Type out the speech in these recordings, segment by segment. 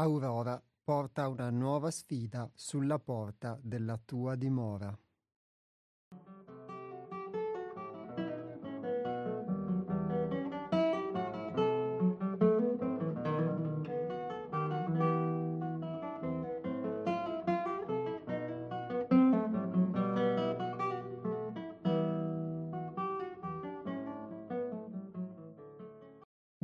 Aurora porta una nuova sfida sulla porta della tua dimora.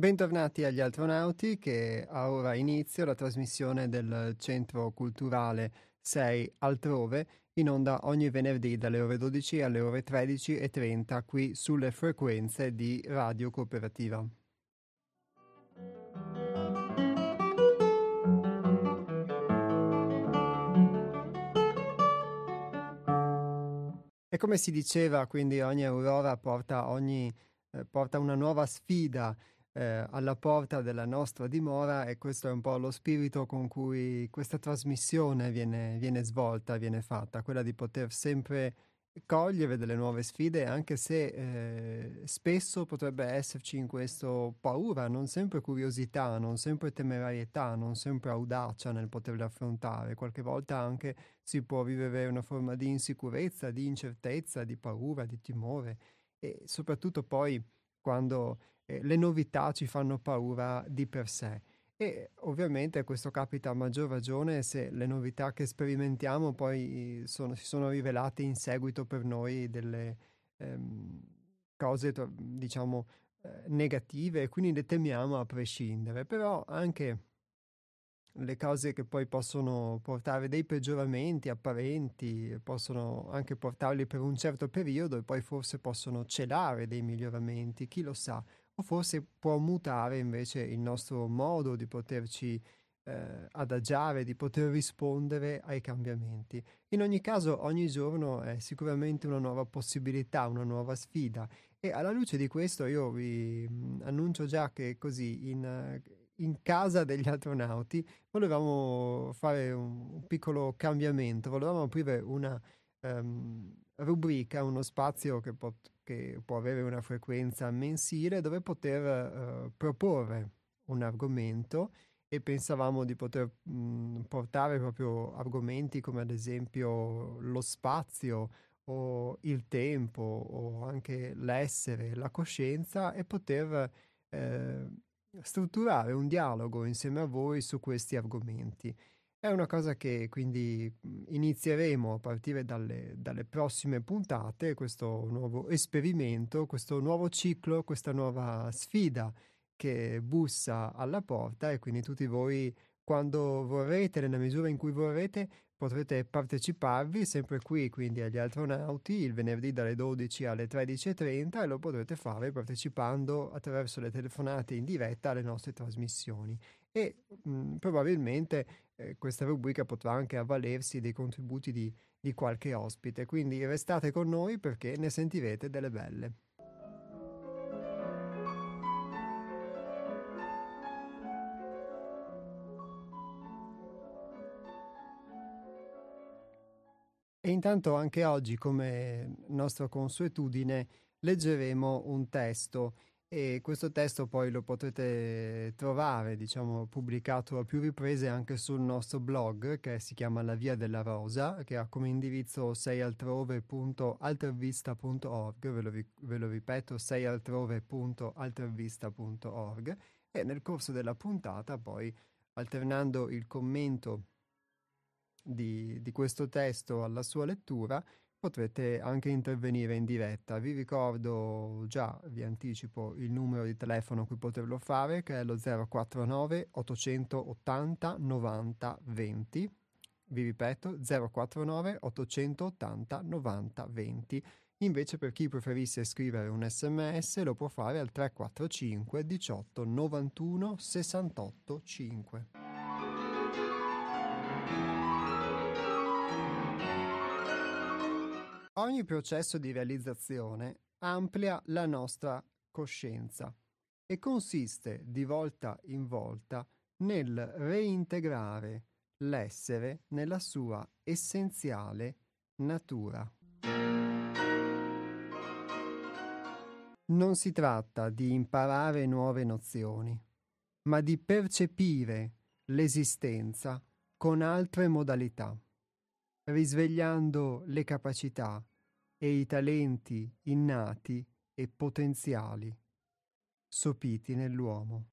Bentornati agli astronauti che ha ora inizio la trasmissione del Centro Culturale 6 Altrove in onda ogni venerdì dalle ore 12 alle ore 13.30 qui sulle frequenze di Radio Cooperativa. E come si diceva, quindi ogni aurora porta, ogni, eh, porta una nuova sfida eh, alla porta della nostra dimora e questo è un po' lo spirito con cui questa trasmissione viene, viene svolta, viene fatta, quella di poter sempre cogliere delle nuove sfide, anche se eh, spesso potrebbe esserci in questo paura, non sempre curiosità, non sempre temerarietà, non sempre audacia nel poterle affrontare. Qualche volta anche si può vivere una forma di insicurezza, di incertezza, di paura, di timore e soprattutto poi quando eh, le novità ci fanno paura di per sé. E ovviamente questo capita a maggior ragione se le novità che sperimentiamo poi sono, si sono rivelate in seguito per noi delle ehm, cose, diciamo, eh, negative e quindi le temiamo a prescindere. Però anche le cose che poi possono portare dei peggioramenti apparenti, possono anche portarli per un certo periodo e poi forse possono celare dei miglioramenti, chi lo sa forse può mutare invece il nostro modo di poterci eh, adagiare, di poter rispondere ai cambiamenti. In ogni caso, ogni giorno è sicuramente una nuova possibilità, una nuova sfida e alla luce di questo io vi mm, annuncio già che così in, in casa degli astronauti volevamo fare un, un piccolo cambiamento, volevamo aprire una um, rubrica, uno spazio che, pot- che, può avere una frequenza mensile dove poter uh, proporre un argomento e pensavamo di poter mh, portare proprio argomenti come ad esempio lo spazio o il tempo o anche l'essere, la coscienza e poter eh, strutturare un dialogo insieme a voi su questi argomenti. È una cosa che quindi mhmm, inizieremo a partire dalle, dalle, prossime puntate, questo nuovo esperimento, questo nuovo ciclo, questa nuova sfida che bussa alla porta e quindi tutti voi quando vorrete, nella misura in cui vorrete, potrete parteciparvi sempre qui, quindi agli astronauti, il venerdì dalle 12 alle 13.30 e lo potrete fare partecipando attraverso le telefonate in diretta alle nostre trasmissioni. E mh, probabilmente eh, questa rubrica potrà anche avvalersi dei contributi di, di qualche ospite, quindi restate con noi perché ne sentirete delle belle. E intanto anche oggi, come nostra consuetudine, leggeremo un testo e questo testo poi lo potete trovare, diciamo, pubblicato a più riprese anche sul nostro blog che si chiama La Via della Rosa, che ha come indirizzo seialtrove.altervista.org, ve lo, ve lo ripeto, seialtrove.altervista.org e nel corso della puntata poi alternando il commento di, di questo testo alla sua lettura potrete anche intervenire in diretta. Vi ricordo già, vi anticipo il numero di telefono a cui poterlo fare, che è lo 049 880 90 20. Vi ripeto, 049 880 90 20. Invece per chi preferisse scrivere un sms lo può fare al 345 18 91 68 5. Ogni processo di realizzazione amplia la nostra coscienza e consiste di volta in volta nel reintegrare l'essere nella sua essenziale natura. Non si tratta di imparare nuove nozioni, ma di percepire l'esistenza con altre modalità, risvegliando le capacità e i talenti innati e potenziali sopiti nell'uomo.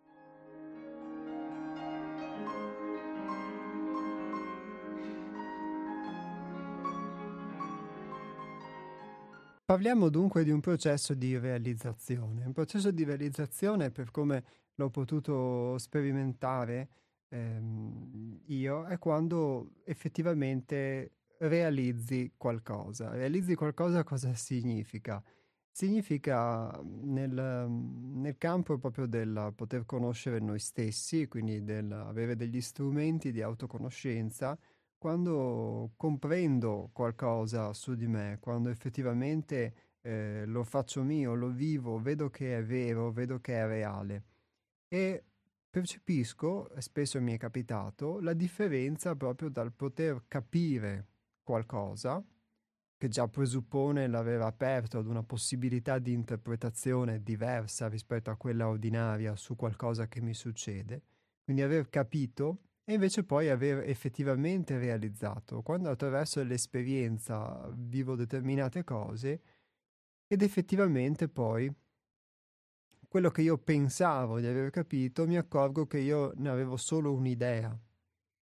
Parliamo dunque di un processo di realizzazione. Un processo di realizzazione, per come l'ho potuto sperimentare ehm, io, è quando effettivamente realizzi qualcosa. Realizzi qualcosa cosa significa? Significa nel, nel campo proprio del poter conoscere noi stessi, quindi del avere degli strumenti di autoconoscenza, quando comprendo qualcosa su di me, quando effettivamente eh, lo faccio mio, lo vivo, vedo che è vero, vedo che è reale e percepisco, spesso mi è capitato, la differenza proprio dal poter capire qualcosa che già presuppone l'aver aperto ad una possibilità di interpretazione diversa rispetto a quella ordinaria su qualcosa che mi succede, quindi aver capito e invece poi aver effettivamente realizzato, quando attraverso l'esperienza vivo determinate cose ed effettivamente poi quello che io pensavo di aver capito mi accorgo che io ne avevo solo un'idea.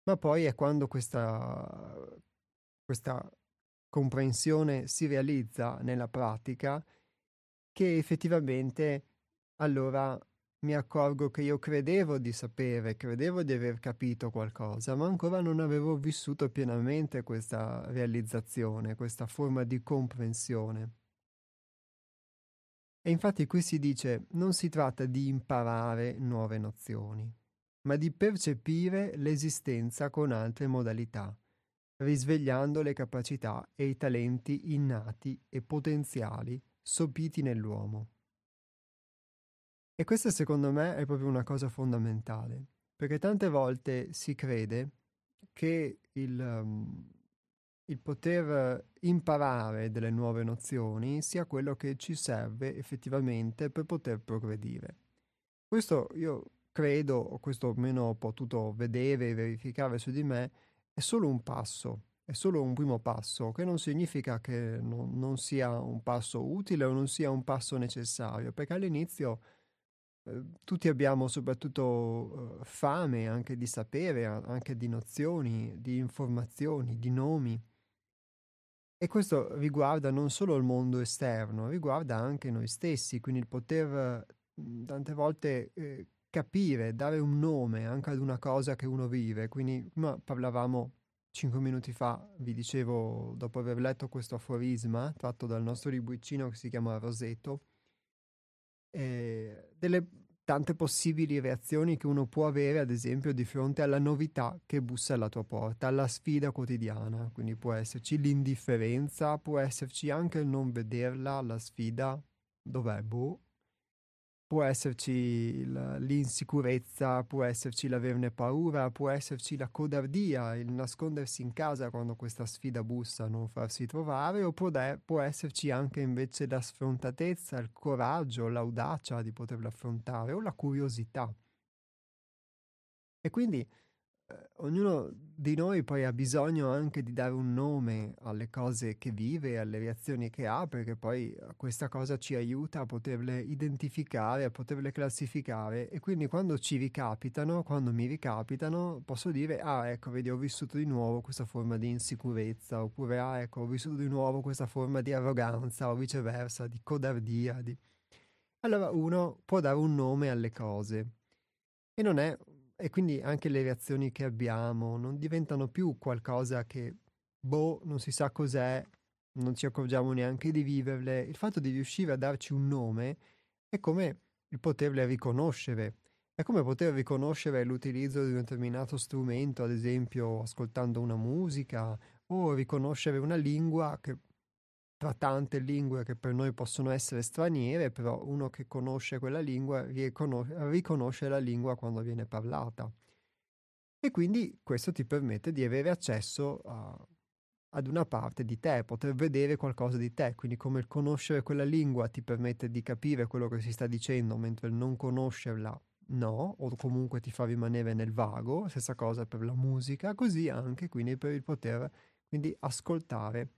Ma poi è quando questa, questa comprensione si realizza nella pratica che effettivamente allora mi accorgo che io credevo di sapere, credevo di aver capito qualcosa, ma ancora non avevo vissuto pienamente questa realizzazione, questa forma di comprensione. E infatti qui si dice non si tratta di imparare nuove nozioni, ma di percepire l'esistenza con altre modalità, risvegliando le capacità e i talenti innati e potenziali sopiti nell'uomo. E questa secondo me è proprio una cosa fondamentale, perché tante volte si crede che il, um, il poter imparare delle nuove nozioni sia quello che ci serve effettivamente per poter progredire. Questo io credo, o questo almeno ho potuto vedere e verificare su di me, è solo un passo, è solo un primo passo, che non significa che non, non sia un passo utile o non sia un passo necessario, perché all'inizio Ehm, tutti abbiamo soprattutto eh, fame anche di sapere, anche di nozioni, di informazioni, di nomi. E questo riguarda non solo il mondo esterno, riguarda anche noi stessi, quindi il poter mhmm, tante volte eh, capire, dare un nome anche ad una cosa che uno vive. Quindi prima parlavamo cinque minuti fa, vi dicevo, dopo aver letto questo aforisma tratto dal nostro libricino che si chiama Roseto, eh, delle tante possibili reazioni che uno può avere, ad esempio, di fronte alla novità che bussa alla tua porta, alla sfida quotidiana. Quindi può esserci l'indifferenza, può esserci anche il non vederla, la sfida, dov'è? Boh, può esserci l'insicurezza, può esserci l'averne paura, può esserci la codardia, il nascondersi in casa quando questa sfida bussa, non farsi trovare, o può, de- può esserci anche invece la sfrontatezza, il coraggio, l'audacia di poterla affrontare, o la curiosità. E quindi ognuno di noi poi ha bisogno anche di dare un nome alle cose che vive, alle reazioni che ha, perché poi eh, questa cosa ci aiuta a poterle identificare, a poterle classificare e quindi quando ci ricapitano, quando mi ricapitano, posso dire, ah ecco, vedi, ho vissuto di nuovo questa forma di insicurezza, oppure ah ecco, ho vissuto di nuovo questa forma di arroganza o viceversa, di codardia. Di... Allora uno può dare un nome alle cose e non è e quindi anche le reazioni che abbiamo non diventano più qualcosa che, boh, non si sa cos'è, non ci accorgiamo neanche di viverle. Il fatto di riuscire a darci un nome è come il poterle riconoscere. È come poter riconoscere l'utilizzo di un determinato strumento, ad esempio ascoltando una musica, o riconoscere una lingua che tra tante lingue che per noi possono essere straniere, però uno che conosce quella lingua riconosce, riconosce la lingua quando viene parlata. E quindi questo ti permette di avere accesso a, ad una parte di te, poter vedere qualcosa di te, quindi come il conoscere quella lingua ti permette di capire quello che si sta dicendo, mentre il non conoscerla no, o comunque ti fa rimanere nel vago, stessa cosa per la musica, così anche quindi per il poter quindi ascoltare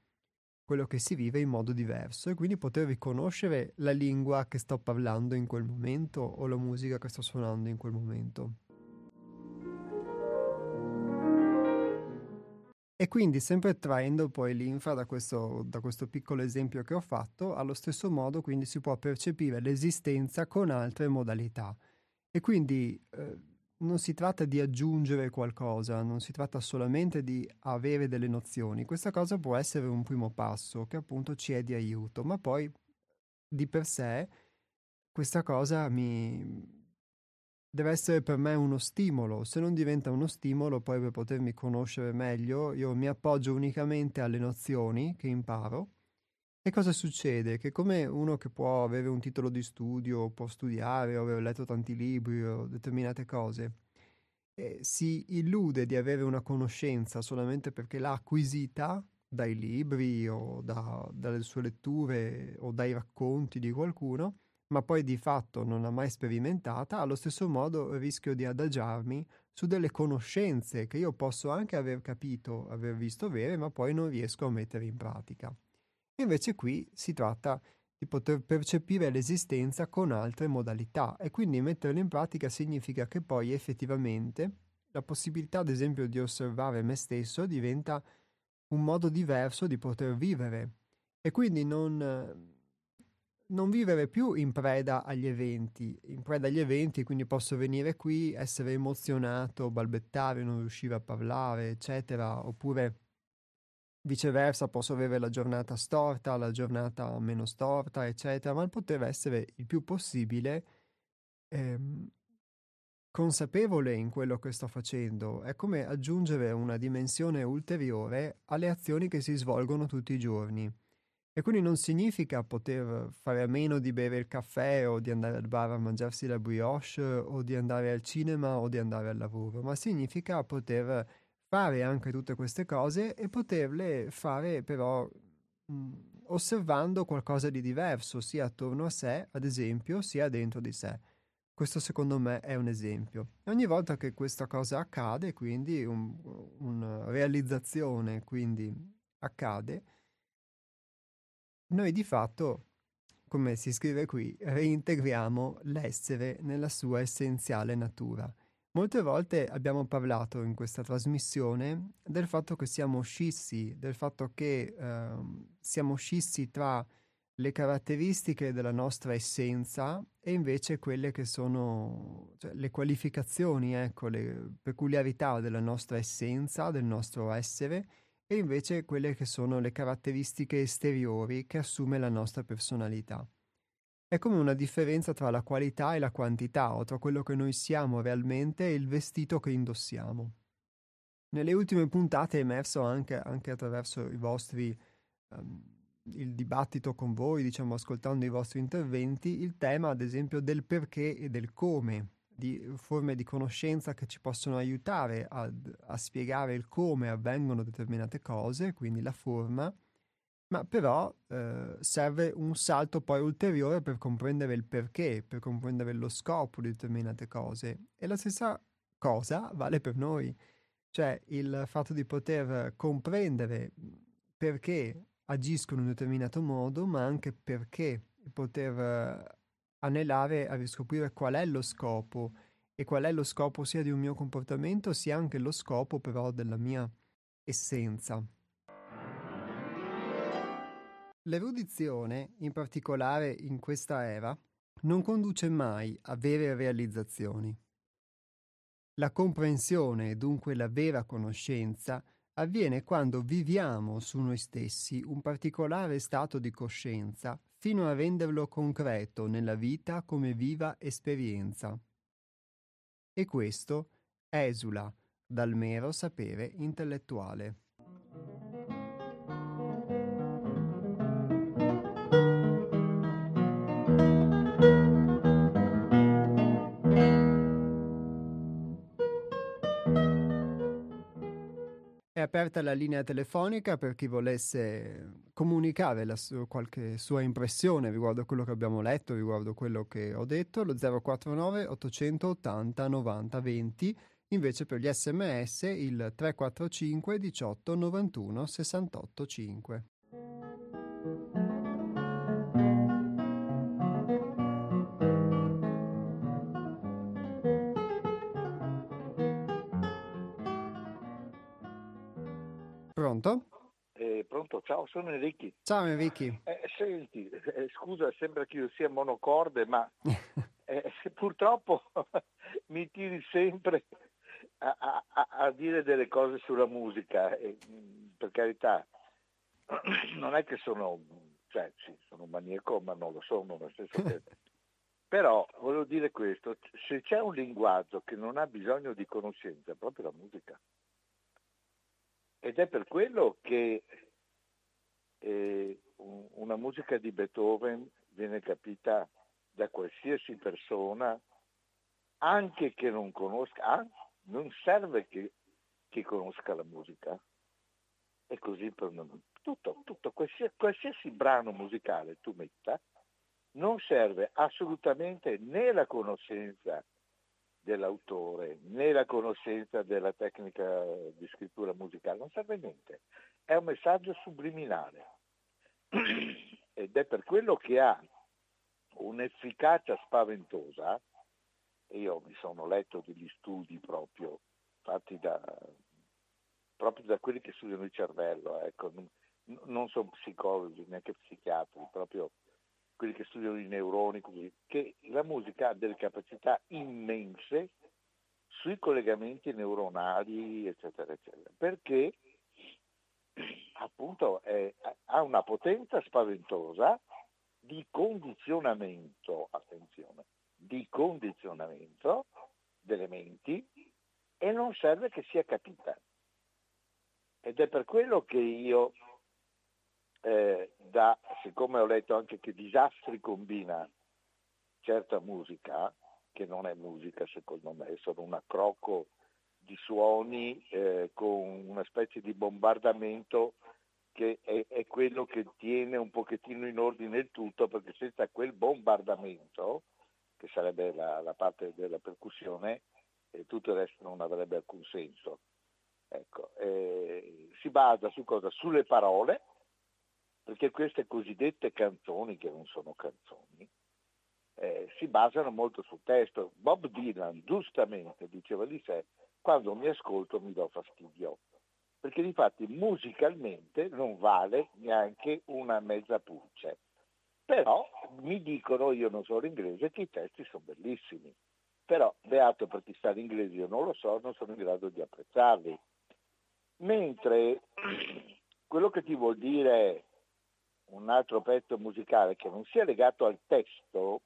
quello che si vive in modo diverso e quindi poter riconoscere la lingua che sto parlando in quel momento o la musica che sto suonando in quel momento. E quindi sempre traendo poi l'infa da questo, da questo piccolo esempio che ho fatto, allo stesso modo quindi si può percepire l'esistenza con altre modalità. E quindi eh, non si tratta di aggiungere qualcosa, non si tratta solamente di avere delle nozioni. Questa cosa può essere un primo passo che appunto ci è di aiuto, ma poi di per sé questa cosa mi deve essere per me uno stimolo. Se non diventa uno stimolo, poi per potermi conoscere meglio, io mi appoggio unicamente alle nozioni che imparo. E cosa succede? Che come uno che può avere un titolo di studio, può studiare o aver letto tanti libri o determinate cose, eh, si illude di avere una conoscenza solamente perché l'ha acquisita dai libri o da, dalle sue letture o dai racconti di qualcuno, ma poi di fatto non l'ha mai sperimentata, allo stesso modo rischio di adagiarmi su delle conoscenze che io posso anche aver capito, aver visto vere, ma poi non riesco a mettere in pratica. Invece qui si tratta di poter percepire l'esistenza con altre modalità e quindi metterle in pratica significa che poi effettivamente la possibilità ad esempio di osservare me stesso diventa un modo diverso di poter vivere. E quindi non non vivere più in preda agli eventi, in preda agli eventi, quindi posso venire qui, essere emozionato, balbettare, non riuscire a parlare, eccetera, oppure viceversa posso avere la giornata storta, la giornata meno storta, eccetera, ma il poter essere il più possibile ehm, consapevole in quello che sto facendo è come aggiungere una dimensione ulteriore alle azioni che si svolgono tutti i giorni. E quindi non significa poter fare a meno di bere il caffè o di andare al bar a mangiarsi la brioche o di andare al cinema o di andare al lavoro, ma significa poter fare anche tutte queste cose e poterle fare però mh, osservando qualcosa di diverso, sia attorno a sé, ad esempio, sia dentro di sé. Questo secondo me è un esempio. Ogni volta che questa cosa accade, quindi un, una realizzazione quindi accade, noi di fatto, come si scrive qui, reintegriamo l'essere nella sua essenziale natura. Molte volte abbiamo parlato in questa trasmissione del fatto che siamo scissi, del fatto che eh, siamo scissi tra le caratteristiche della nostra essenza e invece quelle che sono cioè, le qualificazioni, ecco, le peculiarità della nostra essenza, del nostro essere e invece quelle che sono le caratteristiche esteriori che assume la nostra personalità. È come una differenza tra la qualità e la quantità, o tra quello che noi siamo realmente e il vestito che indossiamo. Nelle ultime puntate è emerso anche, anche attraverso vostri, um, il dibattito con voi, diciamo ascoltando i vostri interventi, il tema ad esempio del perché e del come di forme di conoscenza che ci possono aiutare a, a spiegare il come avvengono determinate cose, quindi la forma, ma però eh, serve un salto poi ulteriore per comprendere il perché, per comprendere lo scopo di determinate cose. E la stessa cosa vale per noi, cioè il fatto di poter comprendere perché agiscono in un determinato modo, ma anche perché poter anelare a riscoprire qual è lo scopo e qual è lo scopo sia di un mio comportamento sia anche lo scopo però della mia essenza. L'erudizione, in particolare in questa era, non conduce mai a vere realizzazioni. La comprensione, dunque la vera conoscenza, avviene quando viviamo su noi stessi un particolare stato di coscienza fino a renderlo concreto nella vita come viva esperienza. E questo esula dal mero sapere intellettuale. Aperta la linea telefonica per chi volesse comunicare su- qualche sua impressione riguardo quello che abbiamo letto, riguardo quello che ho detto, lo 049 880 90 20. Invece per gli sms il 345 18 91 68 5. Pronto, ciao, sono Enrichi. Ciao Enrichi. Eh, senti, eh, scusa, sembra che io sia monocorde, ma eh, purtroppo mi tiri sempre a, a, a, dire delle cose sulla musica. E, per carità, non è che sono, cioè sì, sono un maniaco, ma non lo sono, nel senso che... Però volevo dire questo, se c'è un linguaggio che non ha bisogno di conoscenza, è proprio la musica. Ed è per quello che eh, una musica di Beethoven viene capita da qualsiasi persona, anche che non conosca, ah, non serve che, che, conosca la musica. E così per tutto, tutto qualsiasi, qualsiasi brano musicale tu metta, non serve assolutamente né la conoscenza dell'autore né la conoscenza della tecnica di scrittura musicale, non serve niente, è un messaggio subliminale. Ed è per quello che ha un'efficacia spaventosa, io mi sono letto degli studi proprio fatti da, proprio da quelli che studiano il cervello, ecco, non, non sono psicologi, neanche psichiatri, proprio quelli che studiano i neuroni, così, che la musica ha delle capacità immense sui collegamenti neuronali, eccetera, eccetera, perché appunto è, ha una potenza spaventosa di condizionamento, attenzione, di condizionamento delle menti e non serve che sia capita. Ed è per quello che io eh, da, siccome ho letto anche che disastri combina certa musica, che non è musica secondo me, è solo un accrocco di suoni eh, con una specie di bombardamento che è, è, quello che tiene un pochettino in ordine il tutto, perché senza quel bombardamento, che sarebbe la, la parte della percussione, eh, tutto il resto non avrebbe alcun senso. Ecco, eh, si basa su cosa? Sulle parole, perché queste cosiddette canzoni, che non sono canzoni, eh, si basano molto sul testo. Bob Dylan giustamente diceva di sé, quando mi ascolto mi do fastidio, perché di fatti musicalmente non vale neanche una mezza pulce. Però mi dicono, io non so l'inglese, che i testi sono bellissimi. Però, beato per chi sta in inglese, io non lo so, non sono in grado di apprezzarli. Mentre quello che ti vuol dire un altro pezzo musicale che non sia legato al testo,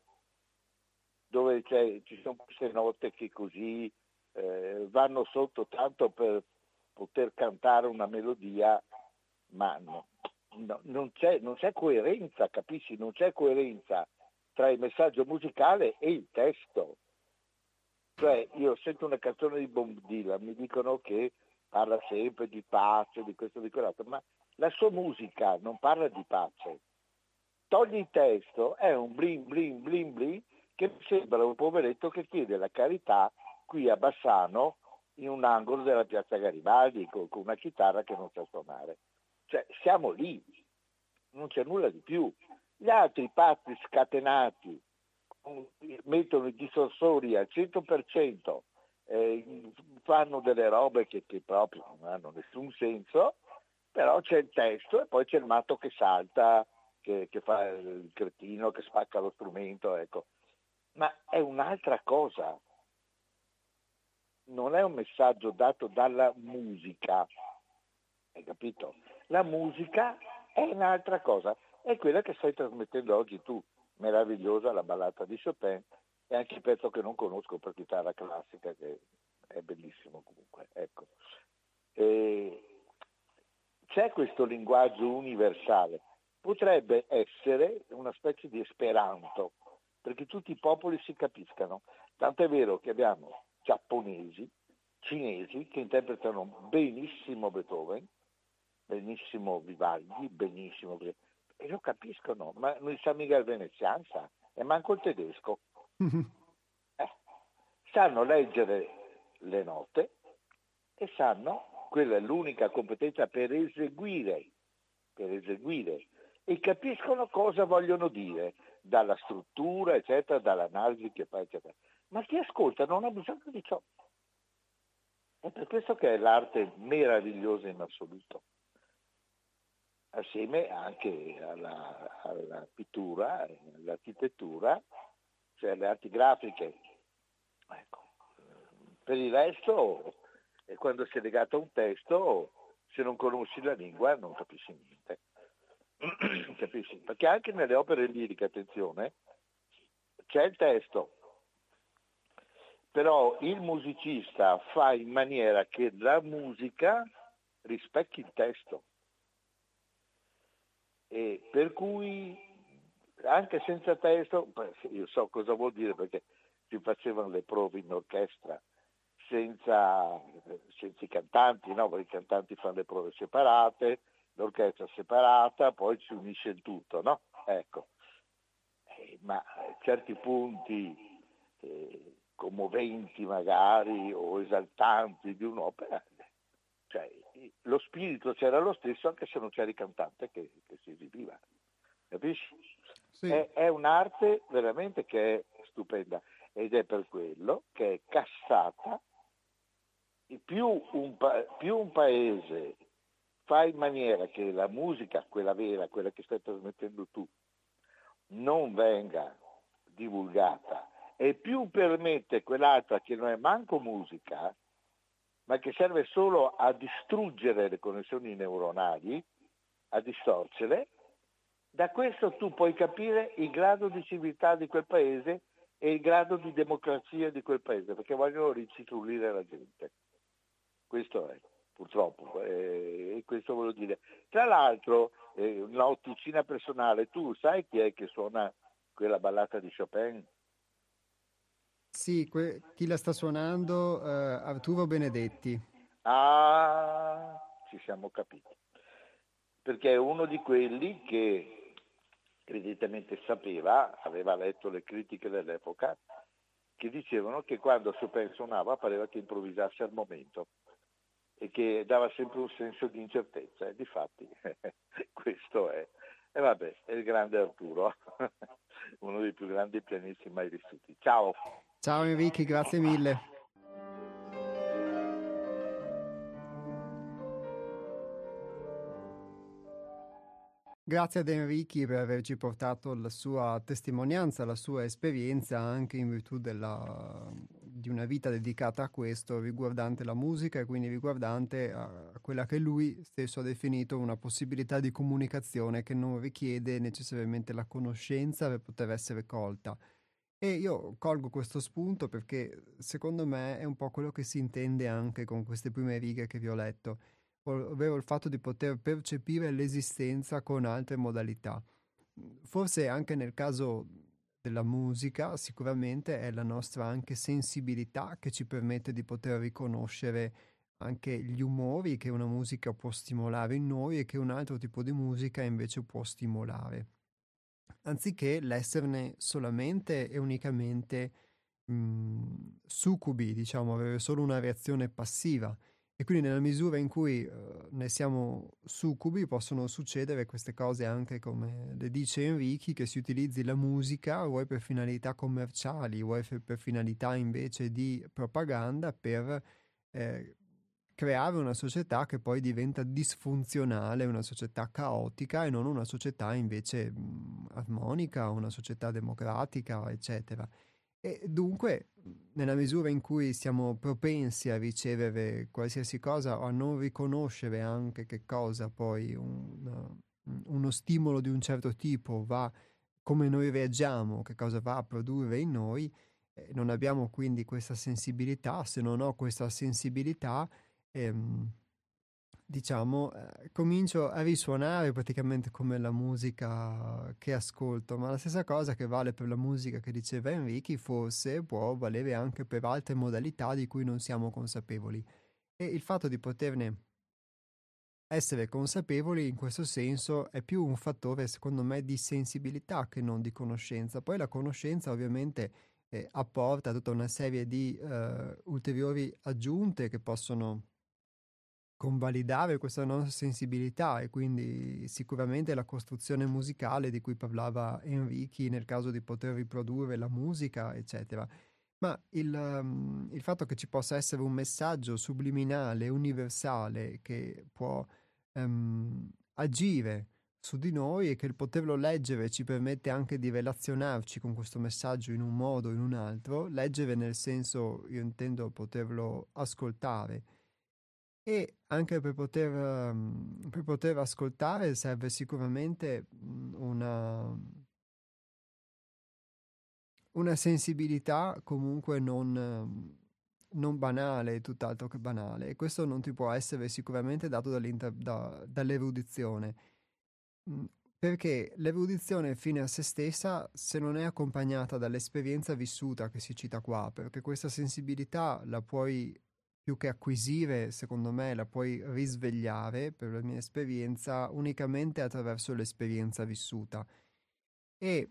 dove ci sono queste note che così eh, vanno sotto tanto per poter cantare una melodia, ma no, no, non, c'è, non c'è coerenza, capisci? Non c'è coerenza tra il messaggio musicale e il testo. Cioè, io sento una canzone di Bob Dylan, mi dicono che parla sempre di pace, di questo, di quell'altro, ma la sua musica non parla di pace. Togli il testo, è un blin blin blin blin che sembra un poveretto che chiede la carità qui a Bassano in un angolo della piazza Garibaldi con, con una chitarra che non sa suonare. Cioè siamo lì, non c'è nulla di più. Gli altri pazzi scatenati mettono i dissorsori al 100%, eh, fanno delle robe che, che proprio non hanno nessun senso però c'è il testo e poi c'è il matto che salta, che, che fa il cretino, che spacca lo strumento, ecco. Ma è un'altra cosa, non è un messaggio dato dalla musica, hai capito? La musica è un'altra cosa, è quella che stai trasmettendo oggi tu, meravigliosa la ballata di Chopin e anche il pezzo che non conosco per chitarra classica che è bellissimo comunque, ecco. C'è questo linguaggio universale. Potrebbe essere una specie di esperanto, perché tutti i popoli si capiscano. Tanto è vero che abbiamo giapponesi cinesi che interpretano benissimo Beethoven, benissimo Vivaldi, benissimo e lo capiscono, ma non sa mica il veneziano, sa, e manco il tedesco. Eh, sanno leggere le note e sanno, quella è l'unica competenza per eseguire, per eseguire, e capiscono cosa vogliono dire, dalla struttura, eccetera, dall'analisi che fa, eccetera. Ma chi ascolta non ha bisogno di ciò. È per questo che è l'arte meravigliosa in assoluto assieme anche alla, alla pittura, all'architettura, cioè alle arti grafiche. Ecco. Per il resto, quando sei legato a un testo, se non conosci la lingua non capisci niente. capisci? Perché anche nelle opere liriche, attenzione, c'è il testo, però il musicista fa in maniera che la musica rispecchi il testo. E per cui anche senza testo, io so cosa vuol dire perché si facevano le prove in orchestra senza, senza i cantanti, no? perché i cantanti fanno le prove separate, l'orchestra separata, poi si unisce il tutto, no? Ecco. Eh, ma a certi punti eh, commoventi magari o esaltanti di un'opera, cioè lo spirito c'era lo stesso anche se non c'era il cantante che, che si esibiva. Capisci? Sì. È, è, un'arte veramente che è stupenda ed è per quello che è cassata. Più un, pa- più un paese fa in maniera che la musica, quella vera, quella che stai trasmettendo tu, non venga divulgata e più permette quell'altra che non è manco musica, ma che serve solo a distruggere le connessioni neuronali, a distorcerle, da questo tu puoi capire il grado di civiltà di quel paese e il grado di democrazia di quel paese, perché vogliono riciclire la gente. Questo è, purtroppo, e questo voglio dire. Tra l'altro, eh, una otticina personale, tu sai chi è che suona quella ballata di Chopin? Sì, que- chi la sta suonando? Uh, Arturo Benedetti. Ah, ci siamo capiti. Perché è uno di quelli che evidentemente sapeva, aveva letto le critiche dell'epoca, che dicevano che quando Chopin suonava pareva che improvvisasse al momento e che dava sempre un senso di incertezza. E difatti questo è. E vabbè, è il grande Arturo, uno dei più grandi pianisti mai vissuti. Ciao! Ciao Enrico, grazie mille. Grazie ad Enrichi per averci portato la sua testimonianza, la sua esperienza anche in virtù della, di una vita dedicata a questo, riguardante la musica e quindi riguardante a quella che lui stesso ha definito una possibilità di comunicazione che non richiede necessariamente la conoscenza per poter essere colta e io colgo questo spunto perché secondo me è un po' quello che si intende anche con queste prime righe che vi ho letto, ovvero il fatto di poter percepire l'esistenza con altre modalità. Forse anche nel caso della musica sicuramente è la nostra anche sensibilità che ci permette di poter riconoscere anche gli umori che una musica può stimolare in noi e che un altro tipo di musica invece può stimolare anziché l'esserne solamente e unicamente mh, mhmm, succubi, diciamo, avere solo una reazione passiva. E quindi nella misura in cui uh, ne siamo succubi possono succedere queste cose anche come le dice Enrichi, che si utilizzi la musica vuoi per finalità commerciali, vuoi per finalità invece di propaganda per eh, creare una società che poi diventa disfunzionale, una società caotica e non una società invece mh, armonica, una società democratica, eccetera. E dunque, nella misura in cui siamo propensi a ricevere qualsiasi cosa o a non riconoscere anche che cosa poi un, uno stimolo di un certo tipo va, come noi reagiamo, che cosa va a produrre in noi, eh, non abbiamo quindi questa sensibilità, se non ho questa sensibilità, ehm, diciamo, eh, comincio a risuonare praticamente come la musica che ascolto, ma la stessa cosa che vale per la musica che diceva Enrichi, forse può valere anche per altre modalità di cui non siamo consapevoli. E il fatto di poterne essere consapevoli in questo senso è più un fattore, secondo me, di sensibilità che non di conoscenza. Poi la conoscenza ovviamente eh, apporta tutta una serie di eh, ulteriori aggiunte che possono convalidare questa nostra sensibilità e quindi sicuramente la costruzione musicale di cui parlava Enrichi nel caso di poter riprodurre la musica, eccetera. Ma il, um, il fatto che ci possa essere un messaggio subliminale, universale, che può um, agire su di noi e che il poterlo leggere ci permette anche di relazionarci con questo messaggio in un modo o in un altro, leggere nel senso, io intendo poterlo ascoltare e anche per poter, um, per poter ascoltare serve sicuramente mhmm, una, una sensibilità comunque non, non banale, tutt'altro che banale. E questo non ti può essere sicuramente dato da, dall'erudizione. Mhmm, perché l'erudizione fine a se stessa, se non è accompagnata dall'esperienza vissuta che si cita qua, perché questa sensibilità la puoi più che acquisire, secondo me, la puoi risvegliare, per la mia esperienza, unicamente attraverso l'esperienza vissuta. E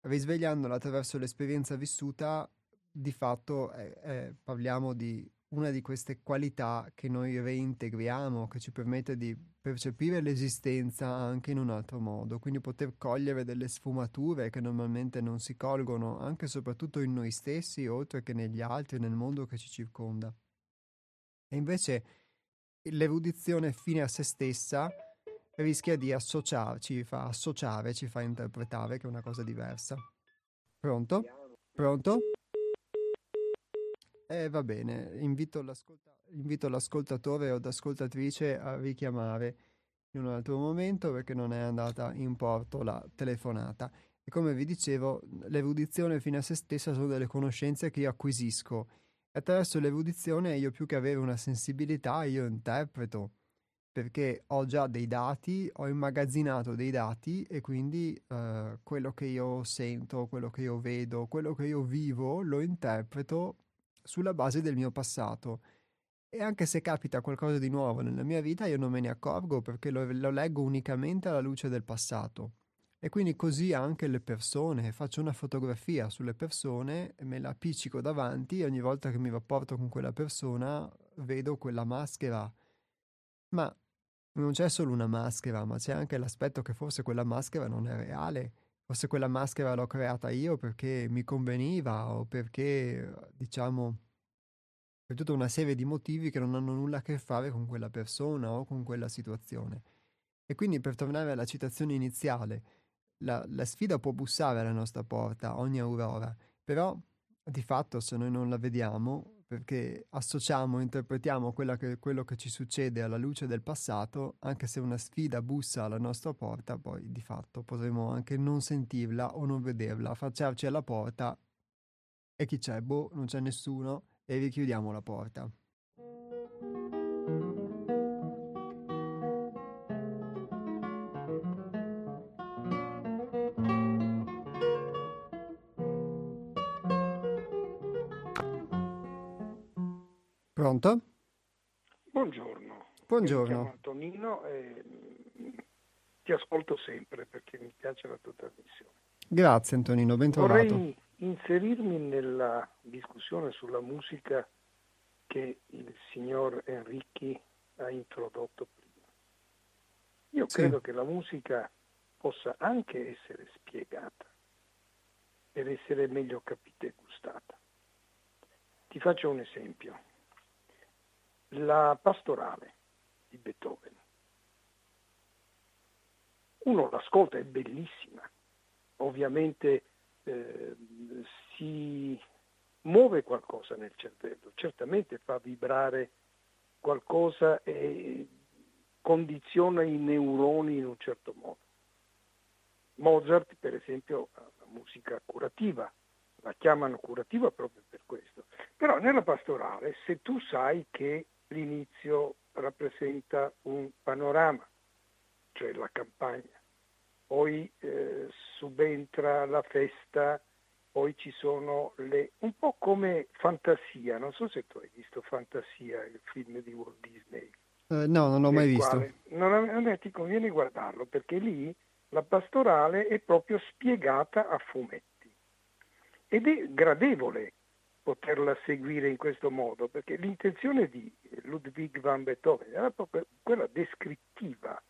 risvegliandola attraverso l'esperienza vissuta, di fatto eh, eh, parliamo di una di queste qualità che noi reintegriamo, che ci permette di percepire l'esistenza anche in un altro modo, quindi poter cogliere delle sfumature che normalmente non si colgono anche e soprattutto in noi stessi, oltre che negli altri, nel mondo che ci circonda. E invece l'erudizione fine a se stessa rischia di associarci, fa associare, ci fa interpretare che è una cosa diversa. Pronto? Pronto? Eh, va bene, invito, l'ascolta- invito l'ascoltatore o l'ascoltatrice a richiamare in un altro momento perché non è andata in porto la telefonata. E come vi dicevo, l'erudizione fine a se stessa sono delle conoscenze che io acquisisco Attraverso l'erudizione io più che avere una sensibilità, io interpreto, perché ho già dei dati, ho immagazzinato dei dati e quindi eh, quello che io sento, quello che io vedo, quello che io vivo, lo interpreto sulla base del mio passato. E anche se capita qualcosa di nuovo nella mia vita, io non me ne accorgo perché lo, lo leggo unicamente alla luce del passato. E quindi così anche le persone, faccio una fotografia sulle persone, me la appiccico davanti e ogni volta che mi rapporto con quella persona vedo quella maschera. Ma non c'è solo una maschera, ma c'è anche l'aspetto che forse quella maschera non è reale, forse quella maschera l'ho creata io perché mi conveniva o perché, diciamo, per tutta una serie di motivi che non hanno nulla a che fare con quella persona o con quella situazione. E quindi per tornare alla citazione iniziale, la, la sfida può bussare alla nostra porta ogni aurora, però di fatto se noi non la vediamo, perché associamo, interpretiamo che, quello che ci succede alla luce del passato, anche se una sfida bussa alla nostra porta, poi di fatto potremo anche non sentirla o non vederla, affacciarci alla porta e chi c'è? Boh, non c'è nessuno e richiudiamo la porta. Pronto? Buongiorno. Buongiorno. Mi chiamo Antonino e mm, ti ascolto sempre perché mi piace la tua trasmissione. Grazie Antonino, ben trovato. Vorrei inserirmi nella discussione sulla musica che il signor Enrichi ha introdotto prima. Io sì. credo che la musica possa anche essere spiegata per essere meglio capita e gustata. Ti faccio un esempio la pastorale di Beethoven. Uno l'ascolta, è bellissima, ovviamente eh, si muove qualcosa nel cervello, certamente fa vibrare qualcosa e condiziona i neuroni in un certo modo. Mozart, per esempio, ha la musica curativa, la chiamano curativa proprio per questo. Però nella pastorale, se tu sai che l'inizio rappresenta un panorama, cioè la campagna. Poi eh, subentra la festa, poi ci sono le... un po' come Fantasia, non so se tu hai visto Fantasia, il film di Walt Disney. Eh, no, non l'ho mai visto. Non, non, ti conviene guardarlo perché lì la pastorale è proprio spiegata a fumetti ed è gradevole poterla seguire in questo modo perché l'intenzione di Ludwig van Beethoven era proprio quella descrittiva.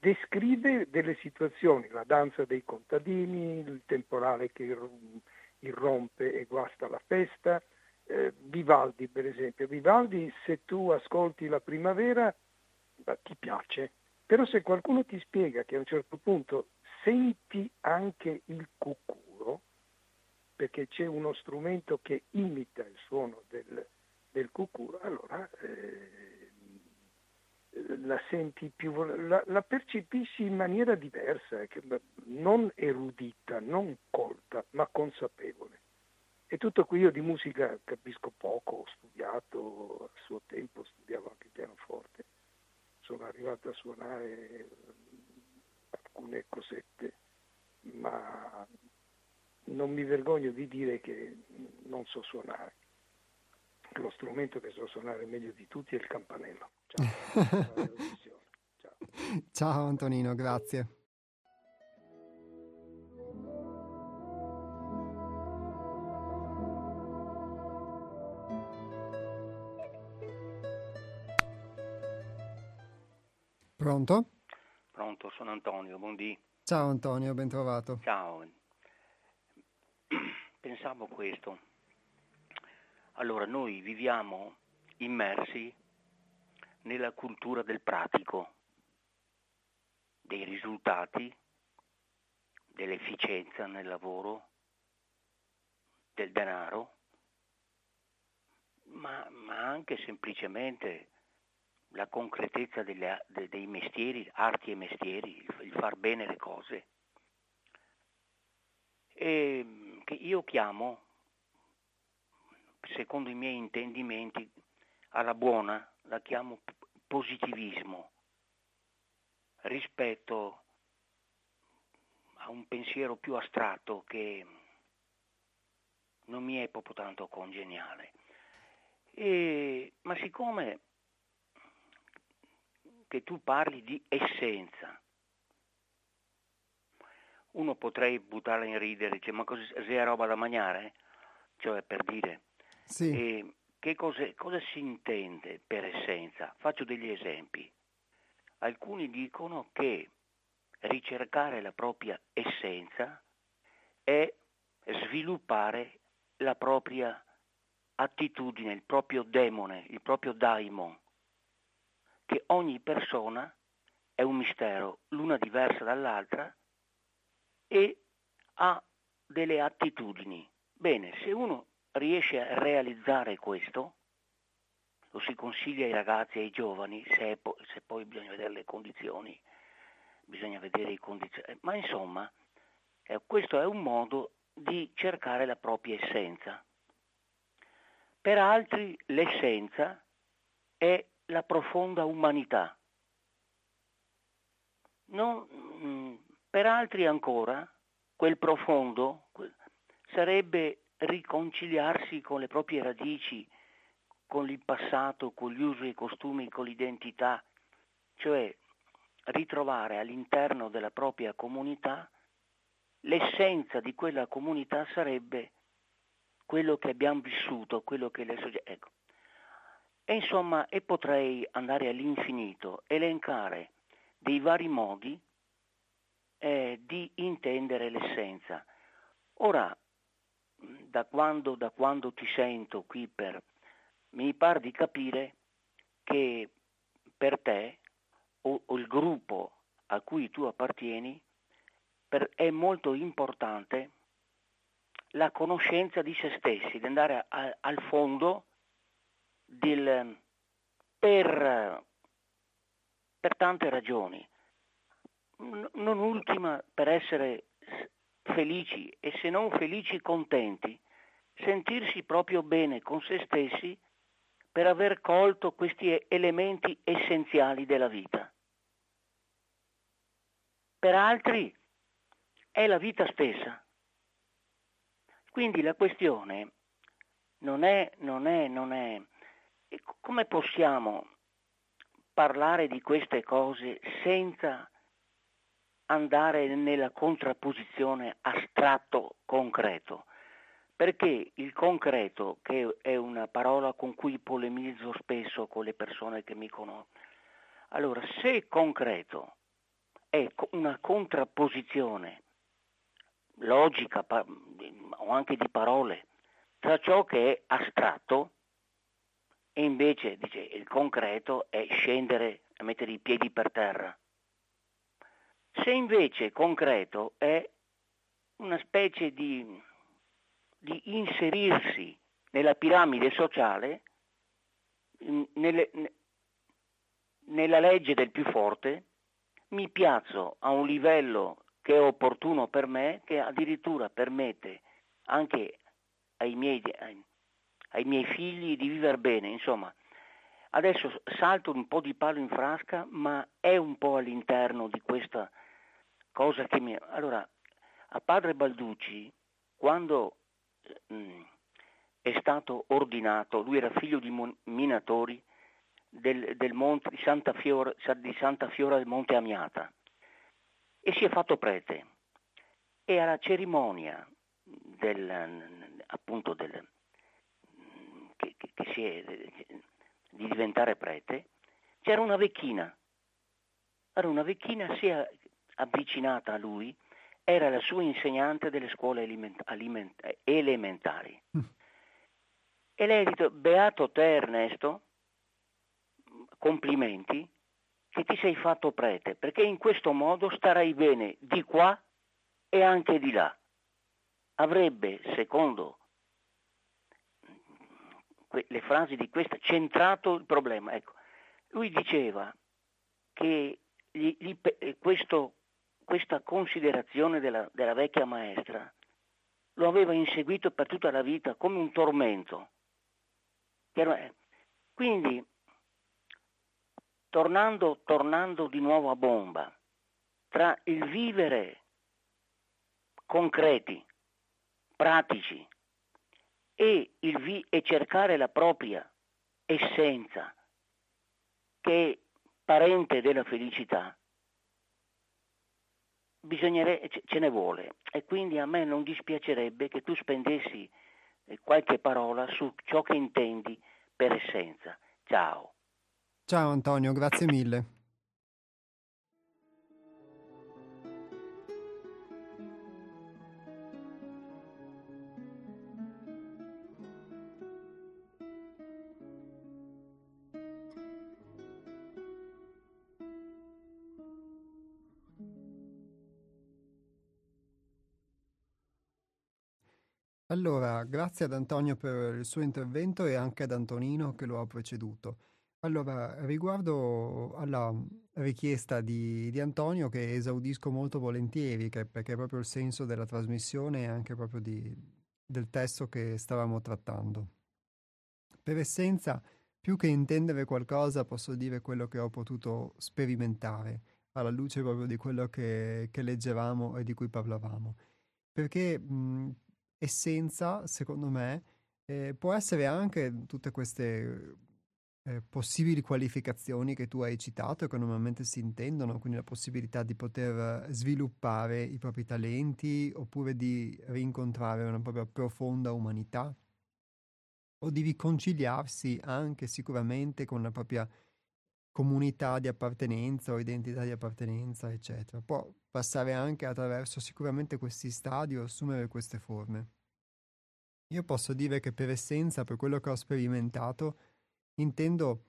Descrive delle situazioni, la danza dei contadini, il temporale che irrompe e guasta la festa, eh, Vivaldi per esempio. Vivaldi se tu ascolti la primavera beh, ti piace, però se qualcuno ti spiega che a un certo punto senti anche il cucuro, perché c'è uno strumento che imita il suono del, del cucuro, allora eh, la senti più, la, la, percepisci in maniera diversa, non erudita, non colta, ma consapevole. E tutto qui io di musica capisco poco, ho studiato a suo tempo, studiavo anche pianoforte sono arrivato a suonare alcune cosette, ma non mi vergogno di dire che non so suonare. Lo strumento che so suonare meglio di tutti è il campanello. Ciao. Ciao. Ciao Antonino, grazie. Pronto? Pronto, sono Antonio, buondì. Ciao Antonio, ben trovato. Ciao. Pensavo questo. Allora, noi viviamo immersi nella cultura del pratico, dei risultati, dell'efficienza nel lavoro, del denaro, ma, ma anche semplicemente la concretezza delle, de, dei mestieri, arti e mestieri, il, il far bene le cose, e che io chiamo, secondo i miei intendimenti, alla buona, la chiamo positivismo rispetto a un pensiero più astratto che non mi è proprio tanto congeniale. E, ma siccome che tu parli di essenza. Uno potrei buttarla in ridere, dice, ma cosa è roba da mangiare? Cioè per dire, sì. eh, che cosa, cosa si intende per essenza? Faccio degli esempi. Alcuni dicono che ricercare la propria essenza è sviluppare la propria attitudine, il proprio demone, il proprio daimon che ogni persona è un mistero, l'una diversa dall'altra e ha delle attitudini. Bene, se uno riesce a realizzare questo, lo si consiglia ai ragazzi e ai giovani, se, po- se poi bisogna vedere le condizioni, bisogna vedere i condizioni, ma insomma, eh, questo è un modo di cercare la propria essenza. Per altri l'essenza è la profonda umanità. Non, per altri ancora, quel profondo sarebbe riconciliarsi con le proprie radici, con il passato, con gli usi e i costumi, con l'identità, cioè ritrovare all'interno della propria comunità l'essenza di quella comunità sarebbe quello che abbiamo vissuto, quello che le soggetti. Ecco, e insomma, e potrei andare all'infinito, elencare dei vari modi eh, di intendere l'essenza. Ora, da quando, da quando ti sento qui per, mi pare di capire che per te o, o il gruppo a cui tu appartieni per, è molto importante la conoscenza di se stessi, di andare a, al fondo del, per, per tante ragioni, non ultima per essere felici e se non felici contenti, sentirsi proprio bene con se stessi per aver colto questi elementi essenziali della vita. Per altri è la vita stessa. Quindi la questione non è, non è, non è, come possiamo parlare di queste cose senza andare nella contrapposizione astratto-concreto? Perché il concreto, che è una parola con cui polemizzo spesso con le persone che mi conoscono, allora se concreto è una contrapposizione logica o anche di parole tra ciò che è astratto e invece dice il concreto è scendere mettere i piedi per terra. Se invece concreto è una specie di di inserirsi nella piramide sociale, nelle, nella legge del più forte, mi piazzo a un livello che è opportuno per me, che addirittura permette anche ai miei, ai miei figli di vivere bene. Insomma, adesso salto un po' di palo in frasca, ma è un po' all'interno di questa cosa che mi... Allora, a padre Balducci, quando Mm, è stato ordinato, lui era figlio di minatori del, del monte, di, Santa Fiora, di Santa Fiora del Monte Amiata e si è fatto prete. E alla cerimonia del, appunto del, che, che, che si è, di diventare prete, c'era una vecchina. Allora una vecchina si è avvicinata a lui era la sua insegnante delle scuole aliment- aliment- elementari. Mm. E lei ha detto, beato te Ernesto, complimenti, che ti sei fatto prete, perché in questo modo starai bene di qua e anche di là. Avrebbe, secondo le frasi di questa, centrato il problema. Ecco, lui diceva che gli, gli, questo questa considerazione della, della vecchia maestra lo aveva inseguito per tutta la vita come un tormento. Quindi, tornando, tornando di nuovo a bomba, tra il vivere concreti, pratici, e, vi- e cercare la propria essenza, che è parente della felicità, ce ne vuole e quindi a me non dispiacerebbe che tu spendessi eh, qualche parola su ciò che intendi per essenza. Ciao. Ciao Antonio, grazie mille. Allora, grazie ad Antonio per il suo intervento e anche ad Antonino che lo ha preceduto. Allora, riguardo alla richiesta di, di Antonio, che esaudisco molto volentieri, che, perché è proprio il senso della trasmissione e anche proprio di, del testo che stavamo trattando. Per essenza, più che intendere qualcosa, posso dire quello che ho potuto sperimentare, alla luce proprio di quello che, che leggevamo e di cui parlavamo. Perché mh, essenza, secondo me, eh, può essere anche tutte queste eh, possibili qualificazioni che tu hai citato e che normalmente si intendono, quindi la possibilità di poter sviluppare i propri talenti oppure di rincontrare una propria profonda umanità. O di riconciliarsi anche sicuramente con la propria comunità di appartenenza o identità di appartenenza, eccetera. Può passare anche attraverso sicuramente questi stadi o assumere queste forme. Io posso dire che per essenza, per quello che ho sperimentato, intendo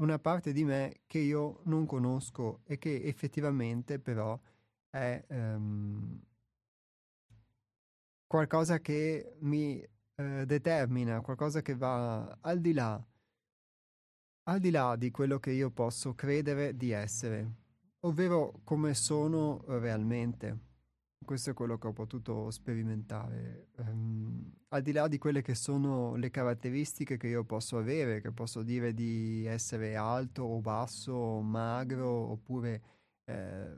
una parte di me che io non conosco e che effettivamente però è um, qualcosa che mi eh, determina, qualcosa che va al di là al di là di quello che io posso credere di essere, ovvero come sono realmente. questo è quello che ho potuto sperimentare. Um, al di là di quelle che sono le caratteristiche che io posso avere, che posso dire di essere alto o basso, o magro oppure eh,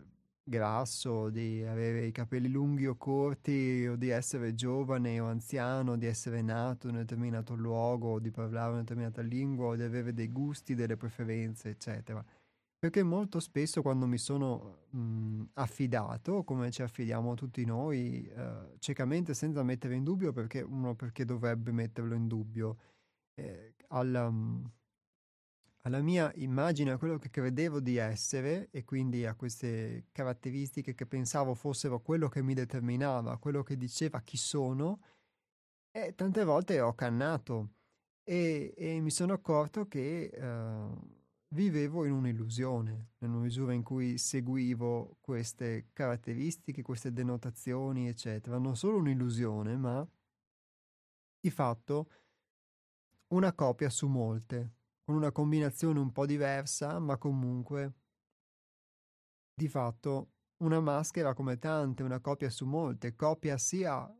grasso, di avere i capelli lunghi o corti, o di essere giovane o anziano, di essere nato in un determinato luogo, o di parlare una determinata lingua, o di avere dei gusti, delle preferenze, eccetera. Perché molto spesso quando mi sono mh, affidato, come ci affidiamo tutti noi, eh, ciecamente senza mettere in dubbio, perché uno perché dovrebbe metterlo in dubbio, eh, alla, alla, mia immagine, a quello che credevo di essere e quindi a queste caratteristiche che pensavo fossero quello che mi determinava, quello che diceva chi sono, e tante volte ho cannato e, e mi sono accorto che... Eh, vivevo in un'illusione, nella misura in cui seguivo queste caratteristiche, queste denotazioni, eccetera. Non solo un'illusione, ma di fatto una copia su molte, con una combinazione un po' diversa, ma comunque di fatto una maschera come tante, una copia su molte, copia sia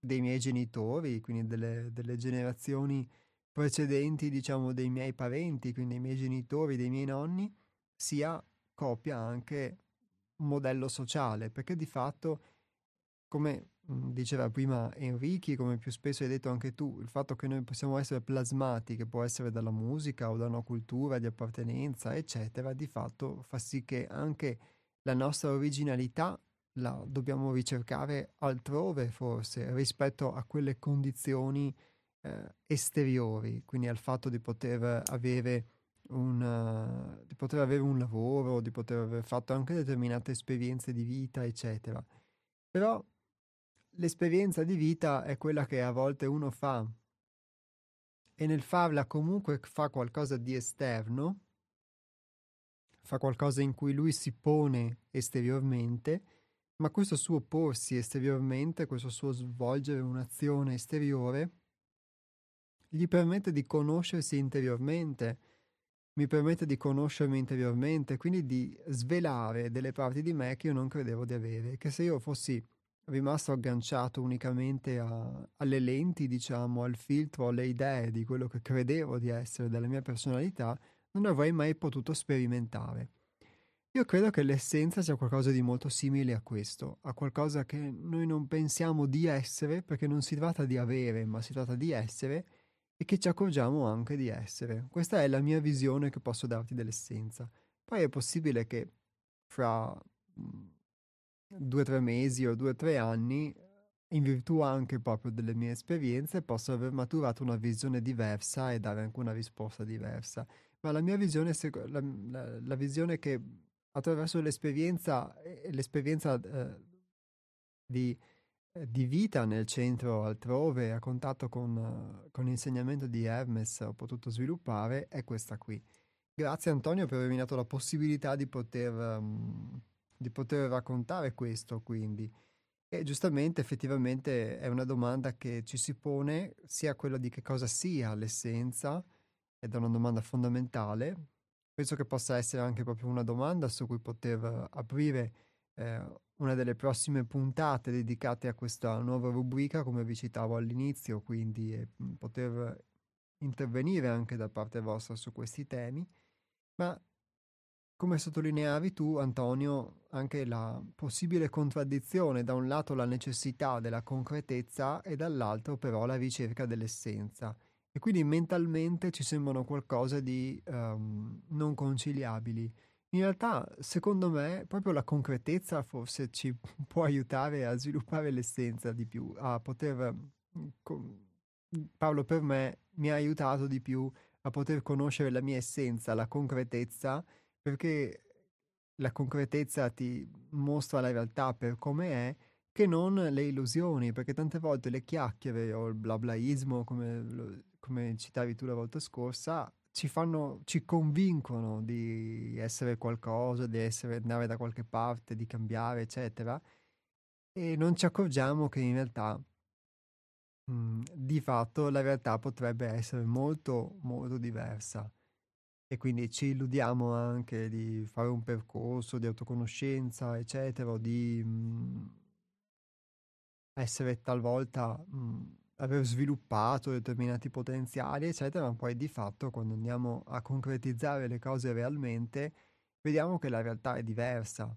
dei miei genitori, quindi delle, delle generazioni precedenti, diciamo, dei miei parenti, quindi dei miei genitori, dei miei nonni, sia copia anche un modello sociale, perché di fatto, come diceva prima Enrichi, come più spesso hai detto anche tu, il fatto che noi possiamo essere plasmati, che può essere dalla musica o da una cultura di appartenenza, eccetera, di fatto fa sì che anche la nostra originalità la dobbiamo ricercare altrove forse rispetto a quelle condizioni eh, esteriori, quindi al fatto di poter avere un, uh, di poter avere un lavoro, di poter aver fatto anche determinate esperienze di vita, eccetera. Però l'esperienza di vita è quella che a volte uno fa. E nel farla comunque fa qualcosa di esterno, fa qualcosa in cui lui si pone esteriormente, ma questo suo porsi esteriormente, questo suo svolgere un'azione esteriore, gli permette di conoscersi interiormente, mi permette di conoscermi interiormente, quindi di svelare delle parti di me che io non credevo di avere, che se io fossi rimasto agganciato unicamente a, alle lenti, diciamo, al filtro, alle idee di quello che credevo di essere, della mia personalità, non avrei mai potuto sperimentare. Io credo che l'essenza sia qualcosa di molto simile a questo, a qualcosa che noi non pensiamo di essere, perché non si tratta di avere, ma si tratta di essere, e che ci accorgiamo anche di essere. Questa è la mia visione che posso darti dell'essenza. Poi è possibile che fra due o tre mesi o due o tre anni, in virtù anche proprio delle mie esperienze, posso aver maturato una visione diversa e dare anche una risposta diversa. Ma la mia visione, la, la, la visione che attraverso l'esperienza, l'esperienza eh, di eh, di vita nel centro altrove, a contatto con, con l'insegnamento di Hermes ho potuto sviluppare, è questa qui. Grazie Antonio per avermi dato la possibilità di poter, um, di poter raccontare questo, quindi. E giustamente, effettivamente, è una domanda che ci si pone, sia quella di che cosa sia l'essenza, ed è una domanda fondamentale. Penso che possa essere anche proprio una domanda su cui poter aprire eh, una delle prossime puntate dedicate a questa nuova rubrica, come vi citavo all'inizio, quindi eh, poter intervenire anche da parte vostra su questi temi, ma come sottolineavi tu, Antonio, anche la possibile contraddizione, da un lato la necessità della concretezza e dall'altro però la ricerca dell'essenza. E quindi mentalmente ci sembrano qualcosa di um, non conciliabili. In realtà, secondo me, proprio la concretezza forse ci può aiutare a sviluppare l'essenza di più, a poter... Paolo per me mi ha aiutato di più a poter conoscere la mia essenza, la concretezza, perché la concretezza ti mostra la realtà per come è, che non le illusioni, perché tante volte le chiacchiere o il blablaismo, come, come citavi tu la volta scorsa, ci fanno, ci convincono di essere qualcosa, di essere, andare da qualche parte, di cambiare, eccetera, e non ci accorgiamo che in realtà, mh, mhmm, di fatto, la realtà potrebbe essere molto, molto diversa. E quindi ci illudiamo anche di fare un percorso di autoconoscenza, eccetera, di, mh, mhmm, essere talvolta mh, aver sviluppato determinati potenziali, eccetera, ma poi di fatto quando andiamo a concretizzare le cose realmente, vediamo che la realtà è diversa.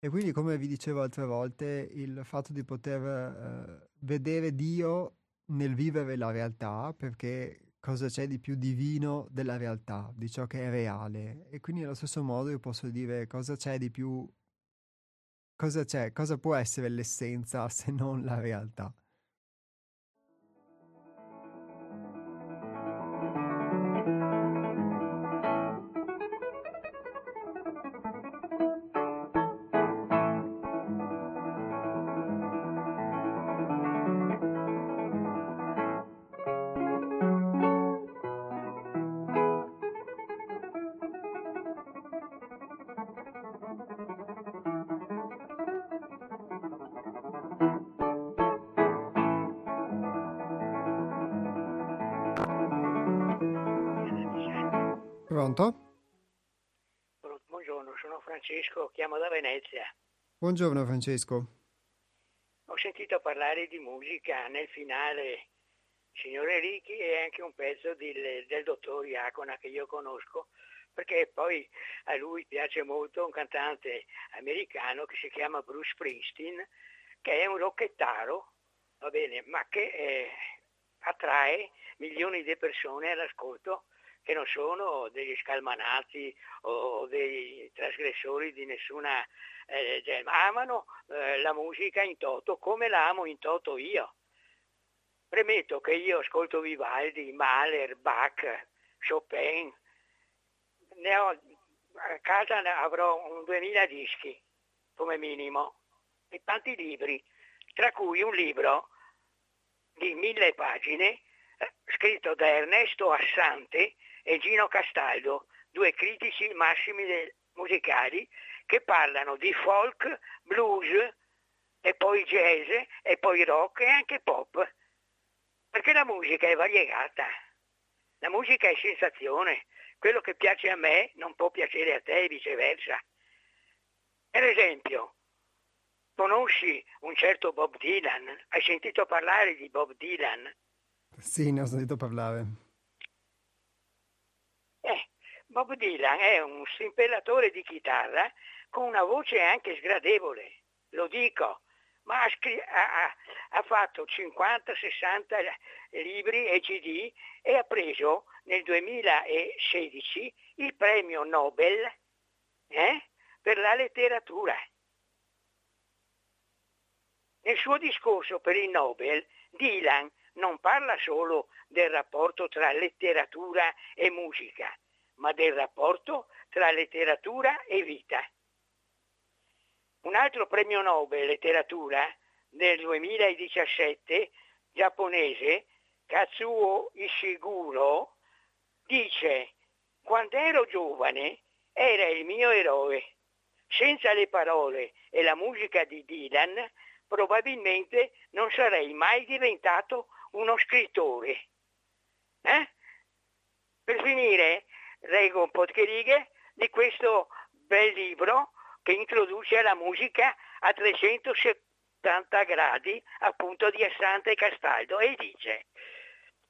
E quindi, come vi dicevo altre volte, il fatto di poter eh, vedere Dio nel vivere la realtà, perché cosa c'è di più divino della realtà, di ciò che è reale. E quindi allo stesso modo io posso dire cosa c'è di più, cosa c'è, cosa può essere l'essenza se non la realtà. Pronto? Buongiorno, sono Francesco, chiamo da Venezia. Buongiorno Francesco. Ho sentito parlare di musica nel finale Signore Ricchi e anche un pezzo del, del dottor Iacona che io conosco, perché poi a lui piace molto un cantante americano che si chiama Bruce Springsteen, che è un rocchettaro, va bene, ma che eh, attrae milioni di persone all'ascolto che non sono degli scalmanati o dei trasgressori di nessuna eh, genere, amano eh, la musica in toto come la amo in toto io. Premetto che io ascolto Vivaldi, Mahler, Bach, Chopin, ne ho, a casa avrò un 2000 dischi come minimo e tanti libri, tra cui un libro di mille pagine eh, scritto da Ernesto Assante e Gino Castaldo, due critici massimi musicali che parlano di folk, blues e poi jazz e poi rock e anche pop. Perché la musica è variegata, la musica è sensazione, quello che piace a me non può piacere a te e viceversa. Per esempio, conosci un certo Bob Dylan? Hai sentito parlare di Bob Dylan? Sì, ne ho sentito parlare. Bob Dylan è un strimpellatore di chitarra con una voce anche sgradevole, lo dico, ma ha, scri- ha, ha fatto 50-60 libri e CD e ha preso nel 2016 il premio Nobel eh, per la letteratura. Nel suo discorso per il Nobel, Dylan non parla solo del rapporto tra letteratura e musica, ma del rapporto tra letteratura e vita. Un altro premio Nobel letteratura del 2017 giapponese, Katsuo Ishiguro, dice quando ero giovane era il mio eroe. Senza le parole e la musica di Dylan probabilmente non sarei mai diventato uno scrittore. Eh? Per finire, leggo un po' di righe di questo bel libro che introduce la musica a 370 gradi appunto di Assante Castaldo e dice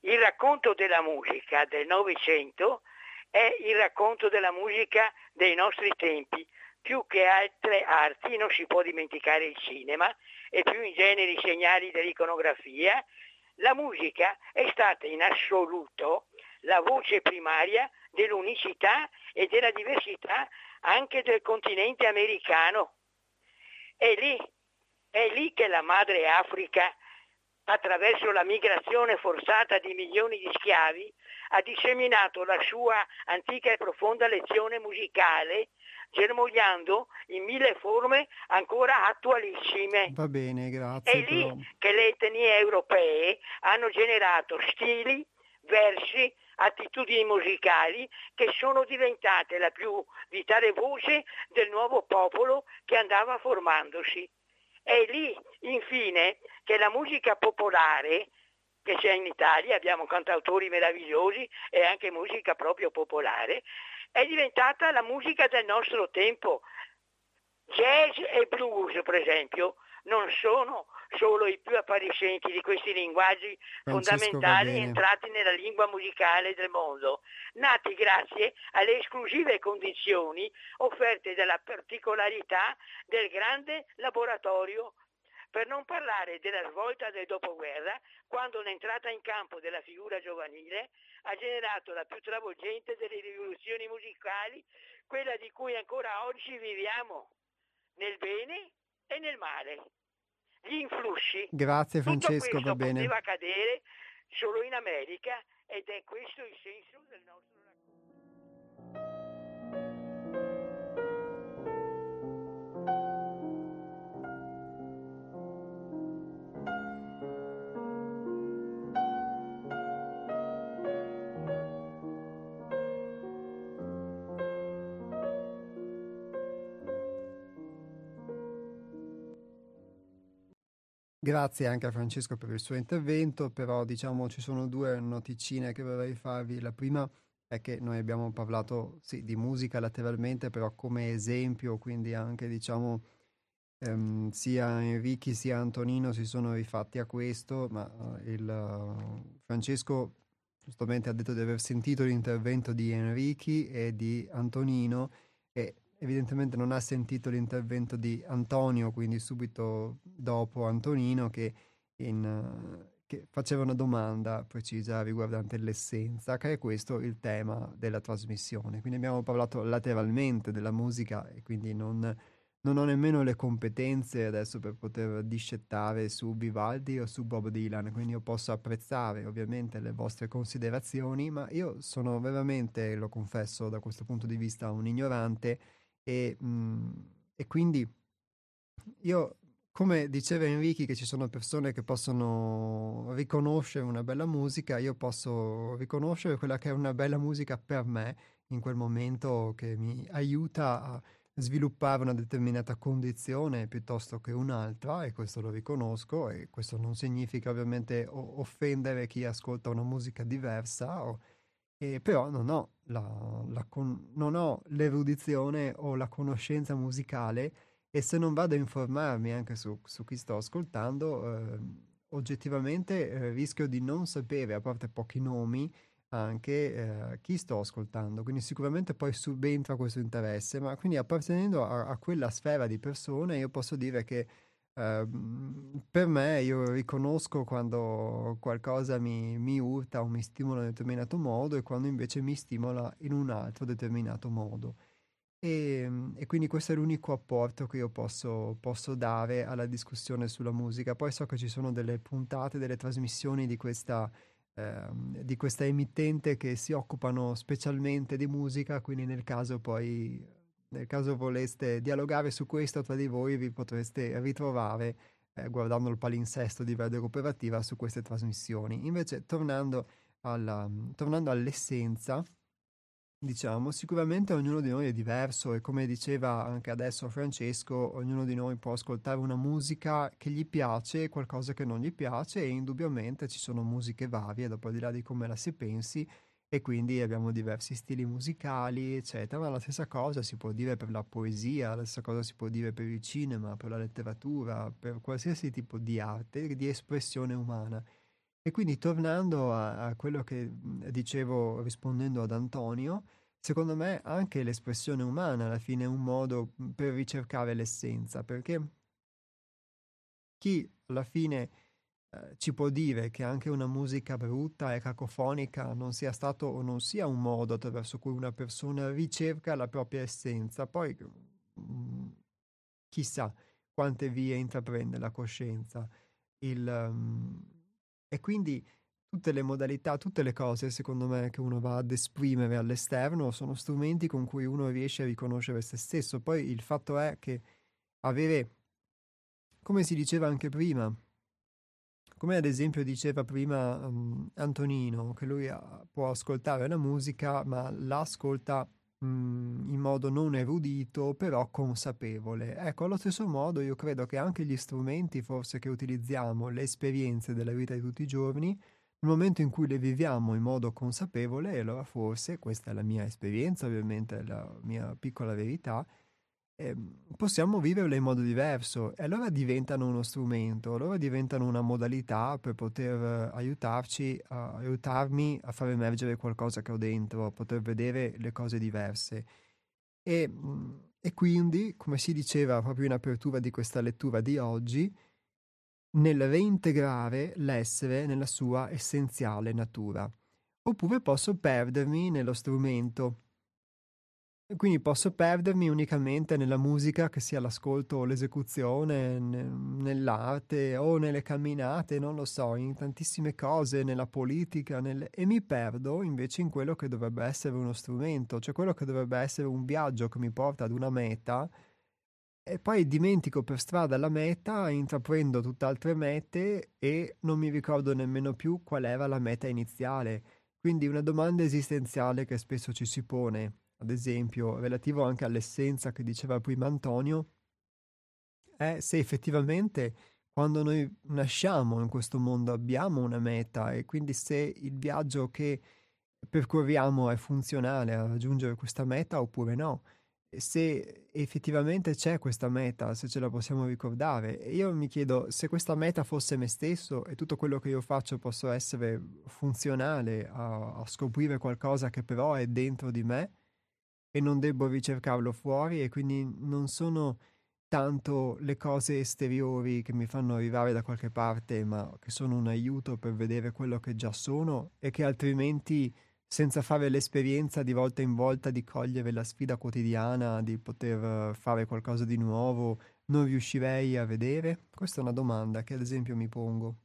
il racconto della musica del Novecento è il racconto della musica dei nostri tempi. Più che altre arti non si può dimenticare il cinema e più in genere i segnali dell'iconografia la musica è stata in assoluto la voce primaria dell'unicità e della diversità anche del continente americano. È lì, è lì che la madre Africa, attraverso la migrazione forzata di milioni di schiavi, ha disseminato la sua antica e profonda lezione musicale germogliando in mille forme ancora attualissime. Va bene, grazie. È lì però... che le etnie europee hanno generato stili, versi, attitudini musicali che sono diventate la più vitale voce del nuovo popolo che andava formandosi. È lì, infine, che la musica popolare che c'è in Italia, abbiamo cantautori meravigliosi e anche musica proprio popolare, è diventata la musica del nostro tempo. Jazz e blues, per esempio, non sono solo i più appariscenti di questi linguaggi Francesco fondamentali entrati nella lingua musicale del mondo, nati grazie alle esclusive condizioni offerte dalla particolarità del grande laboratorio per non parlare della svolta del dopoguerra, quando l'entrata in campo della figura giovanile ha generato la più travolgente delle rivoluzioni musicali, quella di cui ancora oggi viviamo, nel bene e nel male. Gli influssi. Grazie Francesco, va bene. poteva accadere solo in America ed è questo il senso del nostro Grazie anche a Francesco per il suo intervento, però diciamo ci sono due noticine che vorrei farvi. La prima è che noi abbiamo parlato sì, di musica lateralmente, però come esempio, quindi anche diciamo ehm, sia Enrichi sia Antonino si sono rifatti a questo, ma uh, il, uh, Francesco giustamente ha detto di aver sentito l'intervento di Enrichi e di Antonino evidentemente non ha sentito l'intervento di Antonio, quindi subito dopo Antonino, che, in, che faceva una domanda precisa riguardante l'essenza, che è questo il tema della trasmissione. Quindi abbiamo parlato lateralmente della musica e quindi non, non ho nemmeno le competenze adesso per poter discettare su Vivaldi o su Bob Dylan, quindi io posso apprezzare ovviamente le vostre considerazioni, ma io sono veramente, lo confesso da questo punto di vista, un ignorante e, mh, mhmm, e quindi io, come diceva Enrichi, che ci sono persone che possono riconoscere una bella musica, io posso riconoscere quella che è una bella musica per me in quel momento che mi aiuta a sviluppare una determinata condizione piuttosto che un'altra e questo lo riconosco e questo non significa ovviamente offendere chi ascolta una musica diversa o, e però non ho, la, la con- non ho l'erudizione o la conoscenza musicale e se non vado a informarmi anche su, su chi sto ascoltando, eh, oggettivamente eh, rischio di non sapere, a parte pochi nomi, anche eh, chi sto ascoltando. Quindi sicuramente poi subentra questo interesse, ma quindi appartenendo a, a quella sfera di persone io posso dire che Ehm, per me io riconosco quando qualcosa mi, mi urta o mi stimola in un determinato modo e quando invece mi stimola in un altro determinato modo. E, ehm, e quindi questo è l'unico apporto che io posso, posso, dare alla discussione sulla musica. Poi so che ci sono delle puntate, delle trasmissioni di questa, eh, di questa emittente che si occupano specialmente di musica, quindi nel caso poi nel caso voleste dialogare su questo tra di voi, vi potreste ritrovare eh, guardando il palinsesto di Verde Cooperativa su queste trasmissioni. Invece, tornando, alla, tornando all'essenza, diciamo, sicuramente ognuno di noi è diverso e come diceva anche adesso Francesco, ognuno di noi può ascoltare una musica che gli piace e qualcosa che non gli piace e indubbiamente ci sono musiche varie, dopo di là di come la si pensi, e quindi abbiamo diversi stili musicali, eccetera, ma la stessa cosa si può dire per la poesia, la stessa cosa si può dire per il cinema, per la letteratura, per qualsiasi tipo di arte, di espressione umana. E quindi tornando a, a quello che dicevo rispondendo ad Antonio, secondo me anche l'espressione umana alla fine è un modo per ricercare l'essenza, perché chi alla fine ci può dire che anche una musica brutta e cacofonica non sia stato o non sia un modo attraverso cui una persona ricerca la propria essenza. Poi mm, chissà quante vie intraprende la coscienza. Il, um, e quindi tutte le modalità, tutte le cose, secondo me, che uno va ad esprimere all'esterno sono strumenti con cui uno riesce a riconoscere se stesso. Poi il fatto è che avere, come si diceva anche prima, come ad esempio diceva prima um, Antonino, che lui ha, può ascoltare la musica, ma l'ascolta um, in modo non erudito, però consapevole. Ecco, allo stesso modo io credo che anche gli strumenti forse che utilizziamo, le esperienze della vita di tutti i giorni, nel momento in cui le viviamo in modo consapevole, allora forse, questa è la mia esperienza, ovviamente è la mia piccola verità, eh, possiamo viverle in modo diverso e allora diventano uno strumento, allora diventano una modalità per poter aiutarci, a, aiutarmi a far emergere qualcosa che ho dentro, a poter vedere le cose diverse. E, e quindi, come si diceva proprio in apertura di questa lettura di oggi, nel reintegrare l'essere nella sua essenziale natura. Oppure posso perdermi nello strumento. Quindi posso perdermi unicamente nella musica, che sia l'ascolto o l'esecuzione, nell'arte o nelle camminate, non lo so, in tantissime cose, nella politica, nel... e mi perdo invece in quello che dovrebbe essere uno strumento, cioè quello che dovrebbe essere un viaggio che mi porta ad una meta e poi dimentico per strada la meta, intraprendo tutt'altre mete e non mi ricordo nemmeno più qual era la meta iniziale. Quindi una domanda esistenziale che spesso ci si pone, ad esempio, relativo anche all'essenza che diceva prima Antonio, è se effettivamente quando noi nasciamo in questo mondo abbiamo una meta e quindi se il viaggio che percorriamo è funzionale a raggiungere questa meta oppure no se effettivamente c'è questa meta, se ce la possiamo ricordare. E io mi chiedo se questa meta fosse me stesso e tutto quello che io faccio possa essere funzionale a, a scoprire qualcosa che però è dentro di me e non devo ricercarlo fuori e quindi non sono tanto le cose esteriori che mi fanno arrivare da qualche parte, ma che sono un aiuto per vedere quello che già sono e che altrimenti senza fare l'esperienza di volta in volta di cogliere la sfida quotidiana, di poter fare qualcosa di nuovo, non riuscirei a vedere? Questa è una domanda che ad esempio mi pongo.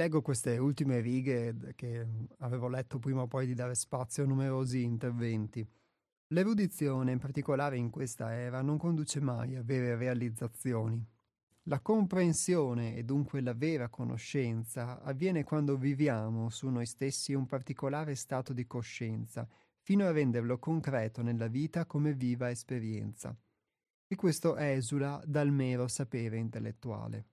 Leggo queste ultime righe che avevo letto prima o poi di dare spazio a numerosi interventi. L'erudizione, in particolare in questa era, non conduce mai a vere realizzazioni. La comprensione e dunque la vera conoscenza avviene quando viviamo su noi stessi un particolare stato di coscienza, fino a renderlo concreto nella vita come viva esperienza. E questo esula dal mero sapere intellettuale.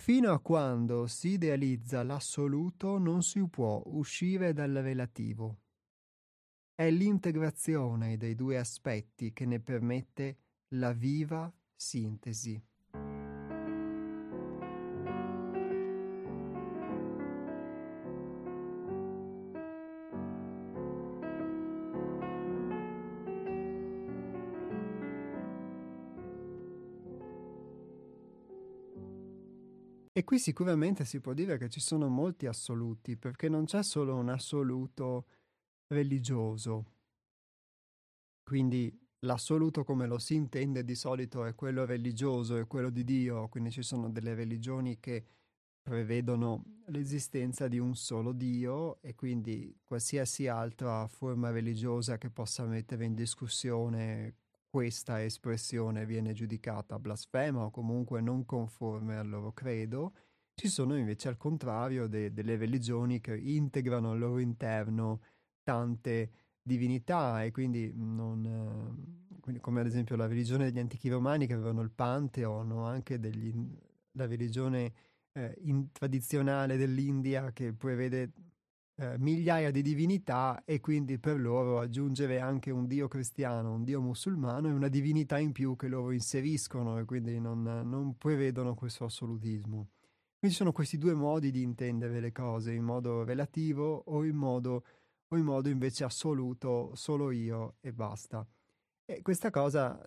Fino a quando si idealizza l'assoluto non si può uscire dal relativo. È l'integrazione dei due aspetti che ne permette la viva sintesi. Qui sicuramente si può dire che ci sono molti assoluti, perché non c'è solo un assoluto religioso. Quindi l'assoluto come lo si intende di solito è quello religioso, è quello di Dio, quindi ci sono delle religioni che prevedono l'esistenza di un solo Dio e quindi qualsiasi altra forma religiosa che possa mettere in discussione questa espressione viene giudicata blasfema o comunque non conforme al loro credo, ci sono invece al contrario de- delle religioni che integrano al loro interno tante divinità e quindi, non, quindi come ad esempio la religione degli antichi romani che avevano il Pantheon anche degli, la religione eh, in, tradizionale dell'India che prevede eh, migliaia di divinità e quindi per loro aggiungere anche un dio cristiano, un dio musulmano è una divinità in più che loro inseriscono e quindi non, non prevedono questo assolutismo. Quindi ci sono questi due modi di intendere le cose, in modo relativo o in modo, o in modo invece assoluto, solo io e basta. E questa cosa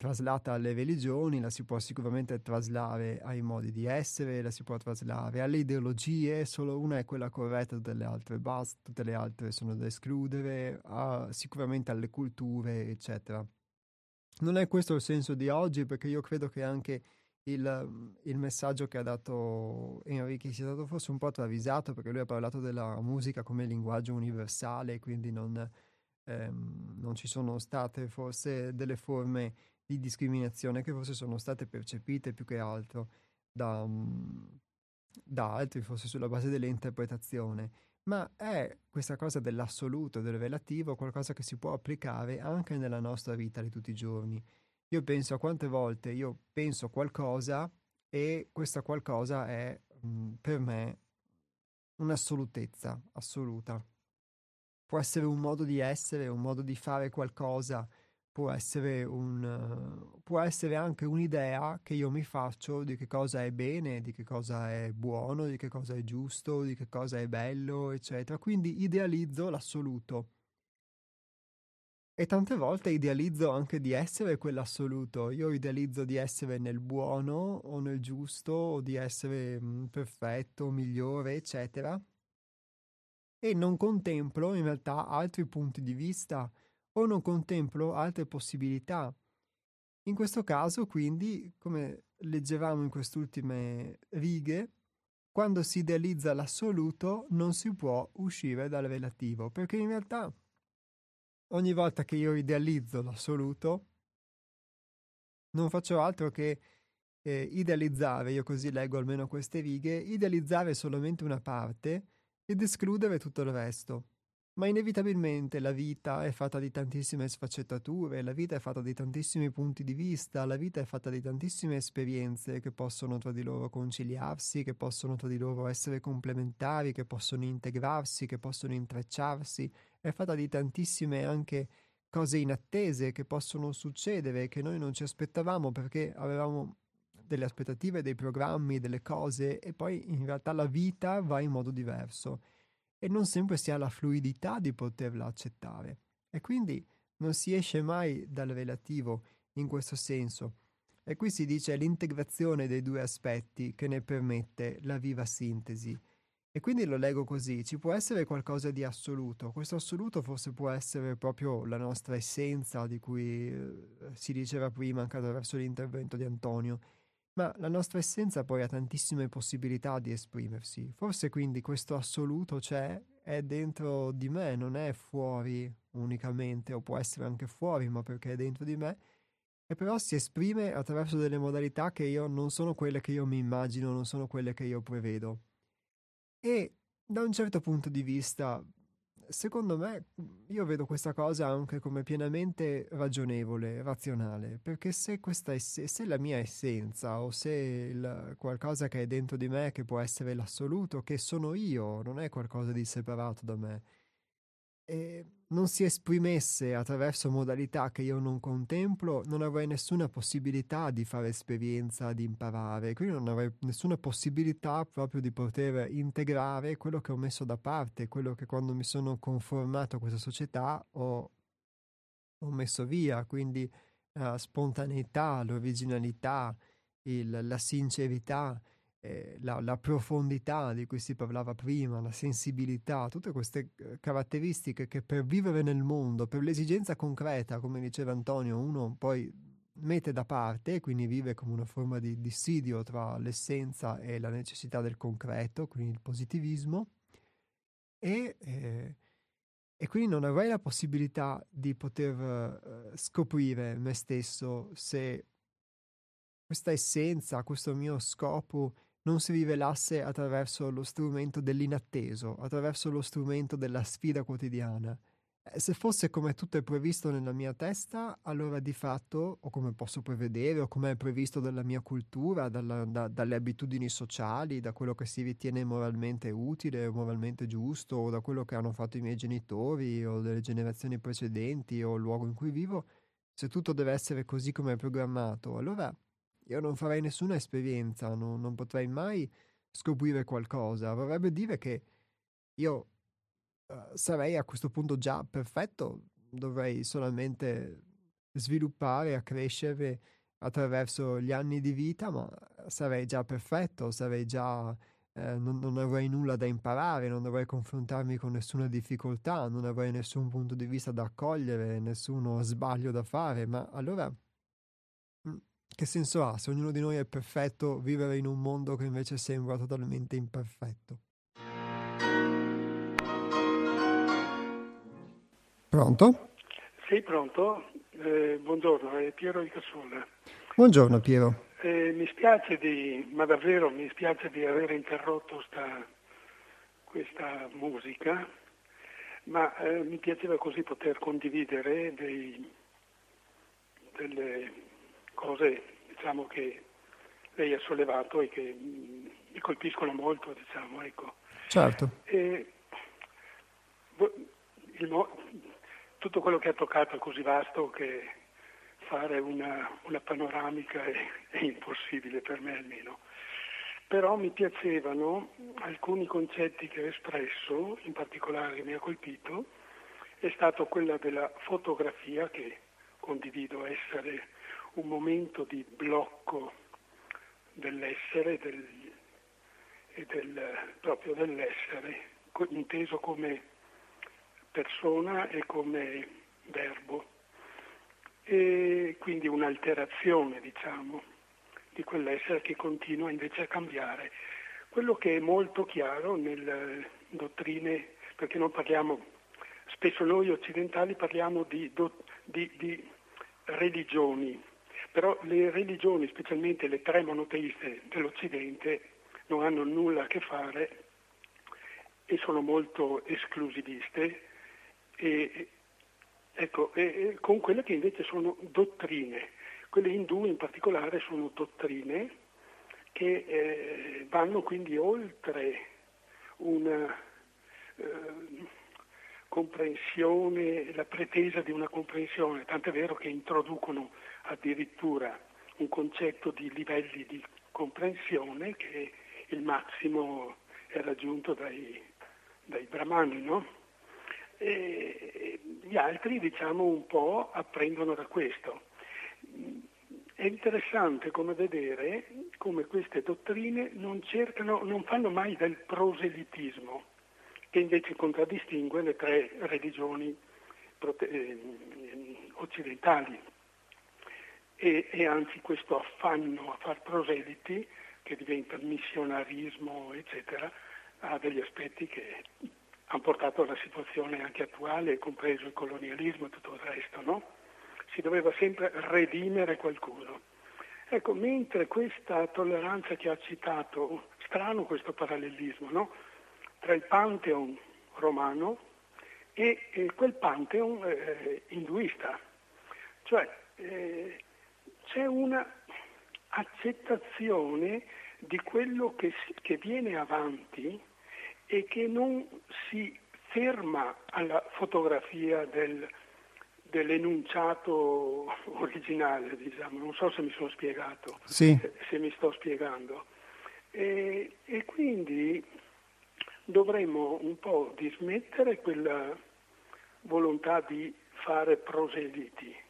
traslata alle religioni, la si può sicuramente traslare ai modi di essere, la si può traslare alle ideologie, solo una è quella corretta, tutte le altre basta, tutte le altre sono da escludere, a, sicuramente alle culture, eccetera. Non è questo il senso di oggi, perché io credo che anche il, il messaggio che ha dato Enrique sia stato forse un po' travisato, perché lui ha parlato della musica come linguaggio universale, quindi non, ehm, non ci sono state forse delle forme di discriminazione che forse sono state percepite più che altro da, um, da altri, forse sulla base dell'interpretazione, ma è questa cosa dell'assoluto, del relativo, qualcosa che si può applicare anche nella nostra vita di tutti i giorni. io penso a quante volte io penso qualcosa e questa qualcosa è mh, mm, per me un'assolutezza assoluta. Può essere un modo di essere, un modo di fare qualcosa, può essere, un, può essere anche un'idea che io mi faccio di che cosa è bene, di che cosa è buono, di che cosa è giusto, di che cosa è bello, eccetera. Quindi idealizzo l'assoluto. E tante volte idealizzo anche di essere quell'assoluto. Io idealizzo di essere nel buono o nel giusto o di essere mh, perfetto, migliore, eccetera. E non contemplo in realtà altri punti di vista o non contemplo altre possibilità. In questo caso, quindi, come leggevamo in quest'ultime righe, quando si idealizza l'assoluto non si può uscire dal relativo, perché in realtà ogni volta che io idealizzo l'assoluto, non faccio altro che eh, idealizzare, io così leggo almeno queste righe, idealizzare solamente una parte ed escludere tutto il resto. Ma inevitabilmente la vita è fatta di tantissime sfaccettature, la vita è fatta di tantissimi punti di vista, la vita è fatta di tantissime esperienze che possono tra di loro conciliarsi, che possono tra di loro essere complementari, che possono integrarsi, che possono intrecciarsi, è fatta di tantissime anche cose inattese che possono succedere, che noi non ci aspettavamo perché avevamo delle aspettative, dei programmi, delle cose e poi in realtà la vita va in modo diverso e non sempre si ha la fluidità di poterla accettare. E quindi non si esce mai dal relativo in questo senso. E qui si dice l'integrazione dei due aspetti che ne permette la viva sintesi. E quindi lo leggo così, ci può essere qualcosa di assoluto, questo assoluto forse può essere proprio la nostra essenza di cui eh, si diceva prima anche attraverso l'intervento di Antonio, ma la nostra essenza poi ha tantissime possibilità di esprimersi. Forse quindi questo assoluto c'è, è dentro di me, non è fuori unicamente, o può essere anche fuori, ma perché è dentro di me, e però si esprime attraverso delle modalità che io non sono quelle che io mi immagino, non sono quelle che io prevedo. E da un certo punto di vista secondo me, io vedo questa cosa anche come pienamente ragionevole, razionale, perché se, questa ess- se la mia essenza o se il, qualcosa che è dentro di me, che può essere l'assoluto, che sono io, non è qualcosa di separato da me, e non si esprimesse attraverso modalità che io non contemplo, non avrei nessuna possibilità di fare esperienza, di imparare, quindi non avrei nessuna possibilità proprio di poter integrare quello che ho messo da parte, quello che quando mi sono conformato a questa società ho, ho messo via, quindi la spontaneità, l'originalità, il, la sincerità eh, la, la, profondità di cui si parlava prima, la sensibilità, tutte queste eh, caratteristiche che per vivere nel mondo, per l'esigenza concreta, come diceva Antonio, uno poi mette da parte e quindi vive come una forma di dissidio tra l'essenza e la necessità del concreto, quindi il positivismo, e, eh, e quindi non avrei la possibilità di poter eh, scoprire me stesso se questa essenza, questo mio scopo non si rivelasse attraverso lo strumento dell'inatteso, attraverso lo strumento della sfida quotidiana. Eh, se fosse come tutto è previsto nella mia testa, allora di fatto, o come posso prevedere, o come è previsto dalla mia cultura, dalla, da, dalle abitudini sociali, da quello che si ritiene moralmente utile o moralmente giusto, o da quello che hanno fatto i miei genitori o delle generazioni precedenti o il luogo in cui vivo, se tutto deve essere così come è programmato, allora io non farei nessuna esperienza, non, non potrei mai scoprire qualcosa. Vorrebbe dire che io uh, sarei a questo punto già perfetto, dovrei solamente sviluppare, accrescere attraverso gli anni di vita, ma sarei già perfetto, sarei già, eh, non, non, avrei nulla da imparare, non dovrei confrontarmi con nessuna difficoltà, non avrei nessun punto di vista da accogliere, nessuno sbaglio da fare, ma allora che senso ha se ognuno di noi è perfetto vivere in un mondo che invece sembra totalmente imperfetto? Pronto? Sì, pronto. Eh, buongiorno, è Piero di Cassulla. Buongiorno Piero. Eh, mi spiace di, ma davvero mi spiace di aver interrotto sta, questa musica, ma eh, mi piaceva così poter condividere dei, delle cose diciamo, che lei ha sollevato e che mi colpiscono molto, diciamo, ecco. Certo. E, il, tutto quello che ha toccato è così vasto che fare una, una panoramica è, è, impossibile per me almeno. Però mi piacevano alcuni concetti che ha espresso, in particolare che mi ha colpito, è stato quello della fotografia che condivido essere un momento di blocco dell'essere del, e del, proprio dell'essere, inteso come persona e come verbo, e quindi un'alterazione, diciamo, di quell'essere che continua invece a cambiare. Quello che è molto chiaro nelle dottrine, perché non parliamo, spesso noi occidentali parliamo di, di, di religioni, però le religioni, specialmente le tre monoteiste dell'Occidente, non hanno nulla a che fare e sono molto esclusiviste e, ecco, e, con quelle che invece sono dottrine. Quelle indù in particolare sono dottrine che eh, vanno quindi oltre una eh, comprensione, la pretesa di una comprensione, tant'è vero che introducono addirittura un concetto di livelli di comprensione che il massimo è raggiunto dai, dai brahmani, no? E gli altri diciamo un po' apprendono da questo. È interessante come vedere come queste dottrine non, cercano, non fanno mai del proselitismo, che invece contraddistingue le tre religioni eh, occidentali. E, e, anzi questo affanno a far proseliti, che diventa missionarismo, eccetera, ha degli aspetti che hanno portato alla situazione anche attuale, compreso il colonialismo e tutto il resto, no? Si doveva sempre redimere qualcuno. Ecco, mentre questa tolleranza che ha citato, strano questo parallelismo, no? tra il Pantheon romano e, e quel Pantheon eh, induista. Cioè eh, c'è una accettazione di quello che, che viene avanti e che non si ferma alla fotografia del, dell'enunciato originale, diciamo. non so se mi sono spiegato, sì. se mi sto spiegando. E, e quindi dovremmo un po' dismettere quella volontà di fare proseliti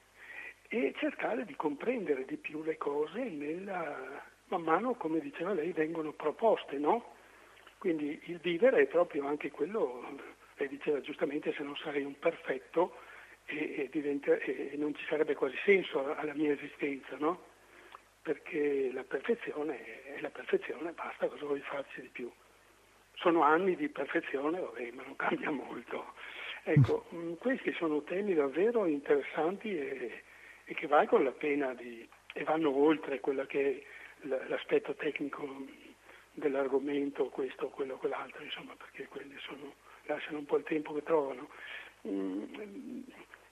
e cercare di comprendere di più le cose nella, man mano, come diceva lei, vengono proposte, no? Quindi il vivere è proprio anche quello, lei diceva giustamente, se non sarei un perfetto e, e, diventa, e non ci sarebbe quasi senso alla mia esistenza, no? Perché la perfezione è la perfezione, basta, cosa vuoi farci di più? sono anni di perfezione, vabbè, ma non cambia molto. Ecco, mm, questi sono temi davvero interessanti e, e che valgono la pena di, e vanno oltre quello che è l'aspetto tecnico dell'argomento, questo, quello, quell'altro, insomma, perché quelli sono, lasciano un po' il tempo che trovano. Mm,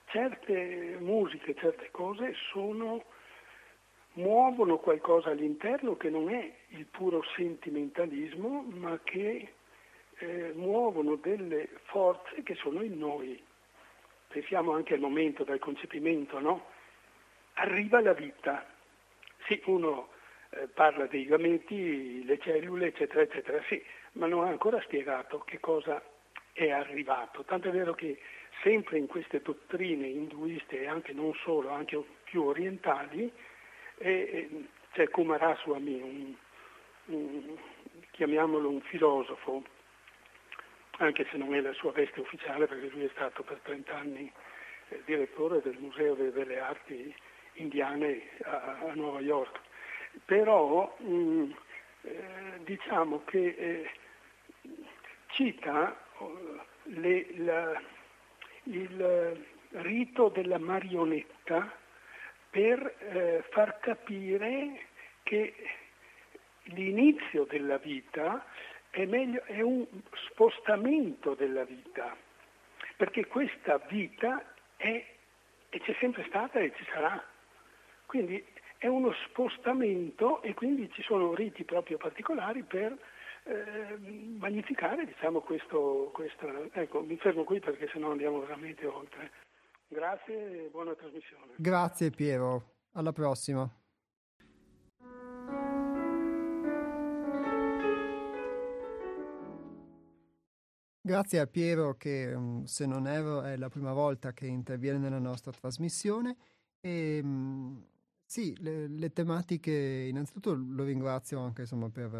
certe musiche, certe cose sono, muovono qualcosa all'interno che non è il puro sentimentalismo, ma che eh, muovono delle forze che sono in noi. Pensiamo anche al momento del concepimento, no? Arriva la vita. Sì, uno eh, parla dei gameti, le cellule, eccetera, eccetera, sì, ma non ha ancora spiegato che cosa è arrivato. Tanto è vero che sempre in queste dottrine induiste e anche non solo, anche più orientali, eh, c'è Kumaraswamy, un, un, chiamiamolo un filosofo, anche se non è la sua veste ufficiale perché lui è stato per 30 anni eh, direttore del Museo delle Belle Arti Indiane a, a Nuova York. Però mh, mm, eh, diciamo che eh, cita oh, le, la, il rito della marionetta per eh, far capire che l'inizio della vita è, meglio, è un spostamento della vita, perché questa vita è c'è sempre stata e ci sarà. Quindi è uno spostamento e quindi ci sono riti proprio particolari per eh, magnificare diciamo, questo, questa... Ecco, mi fermo qui perché sennò andiamo veramente oltre. Grazie e buona trasmissione. Grazie Piero, alla prossima. Grazie a Piero che, mm, se non erro, è la prima volta che interviene nella nostra trasmissione. E, mm, sì, le, le tematiche, innanzitutto lo ringrazio anche insomma, per,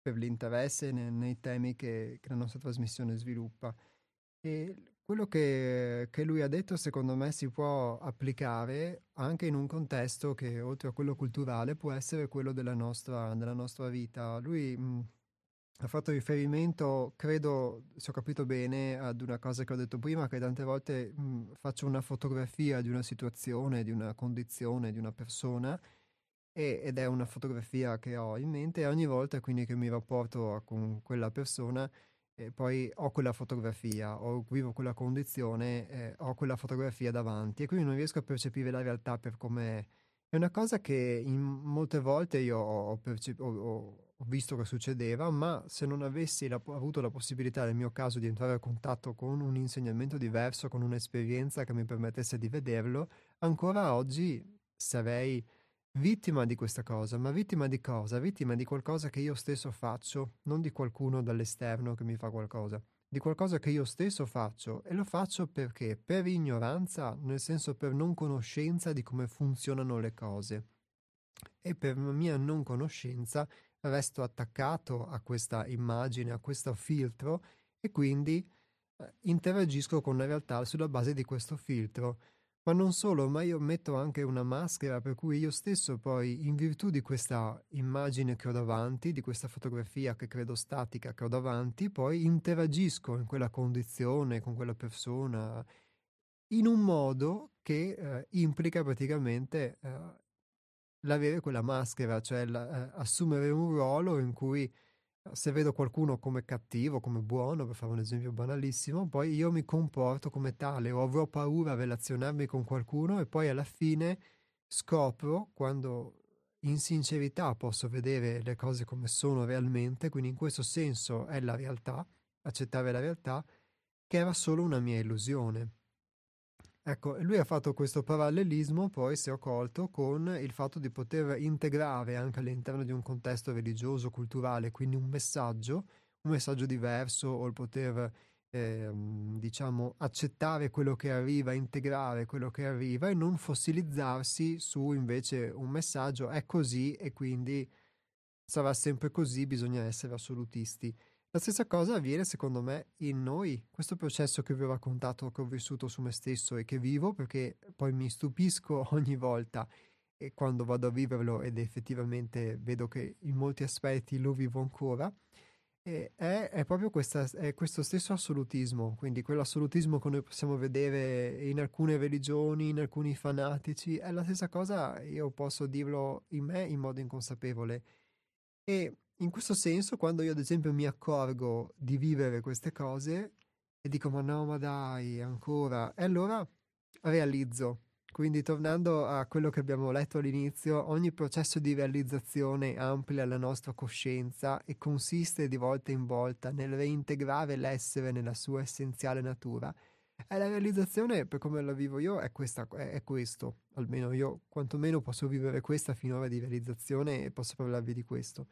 per l'interesse nei, nei temi che, che, la nostra trasmissione sviluppa. E quello che, che, lui ha detto, secondo me, si può applicare anche in un contesto che, oltre a quello culturale, può essere quello della nostra, della nostra vita. Lui mh, ha fatto riferimento, credo, se ho capito bene, ad una cosa che ho detto prima, che tante volte mh, faccio una fotografia di una situazione, di una condizione, di una persona e, ed è una fotografia che ho in mente e ogni volta quindi che mi rapporto con quella persona e poi ho quella fotografia, o vivo quella condizione, eh, ho quella fotografia davanti e quindi non riesco a percepire la realtà per com'è. È una cosa che in molte volte io ho, percep- ho, visto che succedeva, ma se non avessi la, avuto la possibilità nel mio caso di entrare a contatto con un insegnamento diverso, con un'esperienza che mi permettesse di vederlo, ancora oggi sarei vittima di questa cosa. Ma vittima di cosa? Vittima di qualcosa che io stesso faccio, non di qualcuno dall'esterno che mi fa qualcosa. Di qualcosa che io stesso faccio e lo faccio perché? Per ignoranza, nel senso per non conoscenza di come funzionano le cose. E per mia non conoscenza resto attaccato a questa immagine, a questo filtro e quindi eh, interagisco con la realtà sulla base di questo filtro. Ma non solo, ma io metto anche una maschera per cui io stesso poi, in virtù di questa immagine che ho davanti, di questa fotografia che credo statica che ho davanti, poi interagisco in quella condizione, con quella persona, in un modo che eh, implica praticamente eh, l'avere quella maschera, cioè la, eh, assumere un ruolo in cui eh, se vedo qualcuno come cattivo, come buono, per fare un esempio banalissimo, poi io mi comporto come tale o avrò paura a relazionarmi con qualcuno e poi alla fine scopro quando in sincerità posso vedere le cose come sono realmente, quindi in questo senso è la realtà, accettare la realtà, che era solo una mia illusione. Ecco, lui ha fatto questo parallelismo, poi si è colto con il fatto di poter integrare anche all'interno di un contesto religioso, culturale, quindi un messaggio, un messaggio diverso, o il poter, eh, diciamo, accettare quello che arriva, integrare quello che arriva e non fossilizzarsi su invece un messaggio è così e quindi sarà sempre così, bisogna essere assolutisti. La stessa cosa avviene secondo me in noi, questo processo che vi ho raccontato, che ho vissuto su me stesso e che vivo, perché poi mi stupisco ogni volta e quando vado a viverlo ed effettivamente vedo che in molti aspetti lo vivo ancora, è, è, proprio questa, è questo stesso assolutismo, quindi quell'assolutismo che noi possiamo vedere in alcune religioni, in alcuni fanatici, è la stessa cosa, io posso dirlo in me in modo inconsapevole. E in questo senso, quando io ad esempio mi accorgo di vivere queste cose e dico ma no, ma dai, ancora, e allora realizzo. Quindi tornando a quello che abbiamo letto all'inizio, ogni processo di realizzazione amplia la nostra coscienza e consiste di volta in volta nel reintegrare l'essere nella sua essenziale natura. E la realizzazione, per come la vivo io, è, questa, è questo. Almeno io quantomeno posso vivere questa finora di realizzazione e posso parlarvi di questo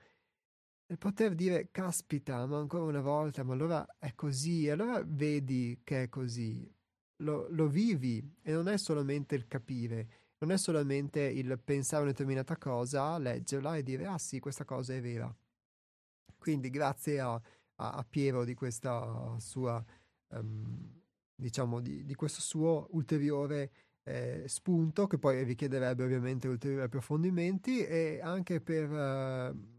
e poter dire, caspita, ma ancora una volta, ma allora è così, allora vedi che è così, lo, lo, vivi e non è solamente il capire, non è solamente il pensare a una determinata cosa, leggerla e dire, ah sì, questa cosa è vera. Quindi grazie a, a, a Piero di questa sua, um, diciamo, di, di, questo suo ulteriore eh, spunto, che poi richiederebbe ovviamente ulteriori approfondimenti, e anche per... Uh,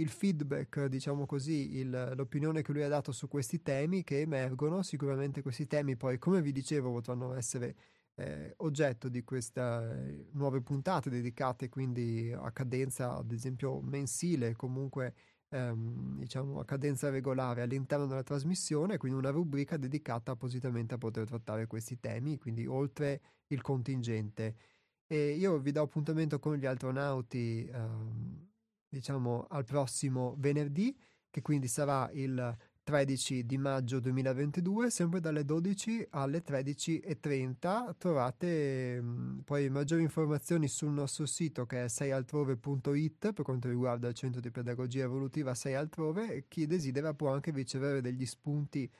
il feedback, diciamo così, il, l'opinione che lui ha dato su questi temi che emergono. Sicuramente questi temi poi, come vi dicevo, potranno essere eh, oggetto di queste eh, nuove puntate dedicate quindi a cadenza, ad esempio, mensile, comunque ehm, diciamo a cadenza regolare all'interno della trasmissione, quindi una rubrica dedicata appositamente a poter trattare questi temi, quindi oltre il contingente. e io vi do appuntamento con gli astronauti ehm, diciamo al prossimo venerdì che quindi sarà il 13 di maggio 2022, sempre dalle 12 alle 13.30. Trovate mh, mm, poi maggiori informazioni sul nostro sito che è seialtrove.it per quanto riguarda il centro di pedagogia evolutiva 6 altrove chi desidera può anche ricevere degli spunti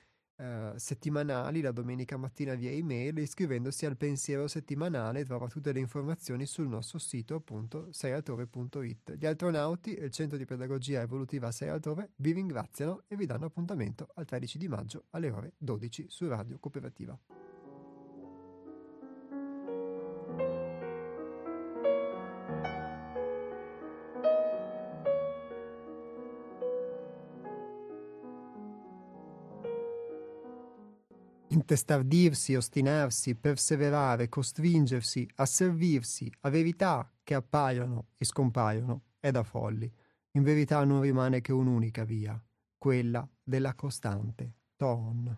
eh, settimanali la domenica mattina via email iscrivendosi al pensiero settimanale trova tutte le informazioni sul nostro sito appunto seialtrove.it gli astronauti e il centro di pedagogia evolutiva 6 altrove vi ringraziano e vi danno appuntamento al 13 di maggio alle ore 12 su Radio Cooperativa intestardirsi, ostinarsi, perseverare, costringersi, asservirsi a verità che appaiono e scompaiono è da folli. In verità non rimane che un'unica via, quella della costante. Ton.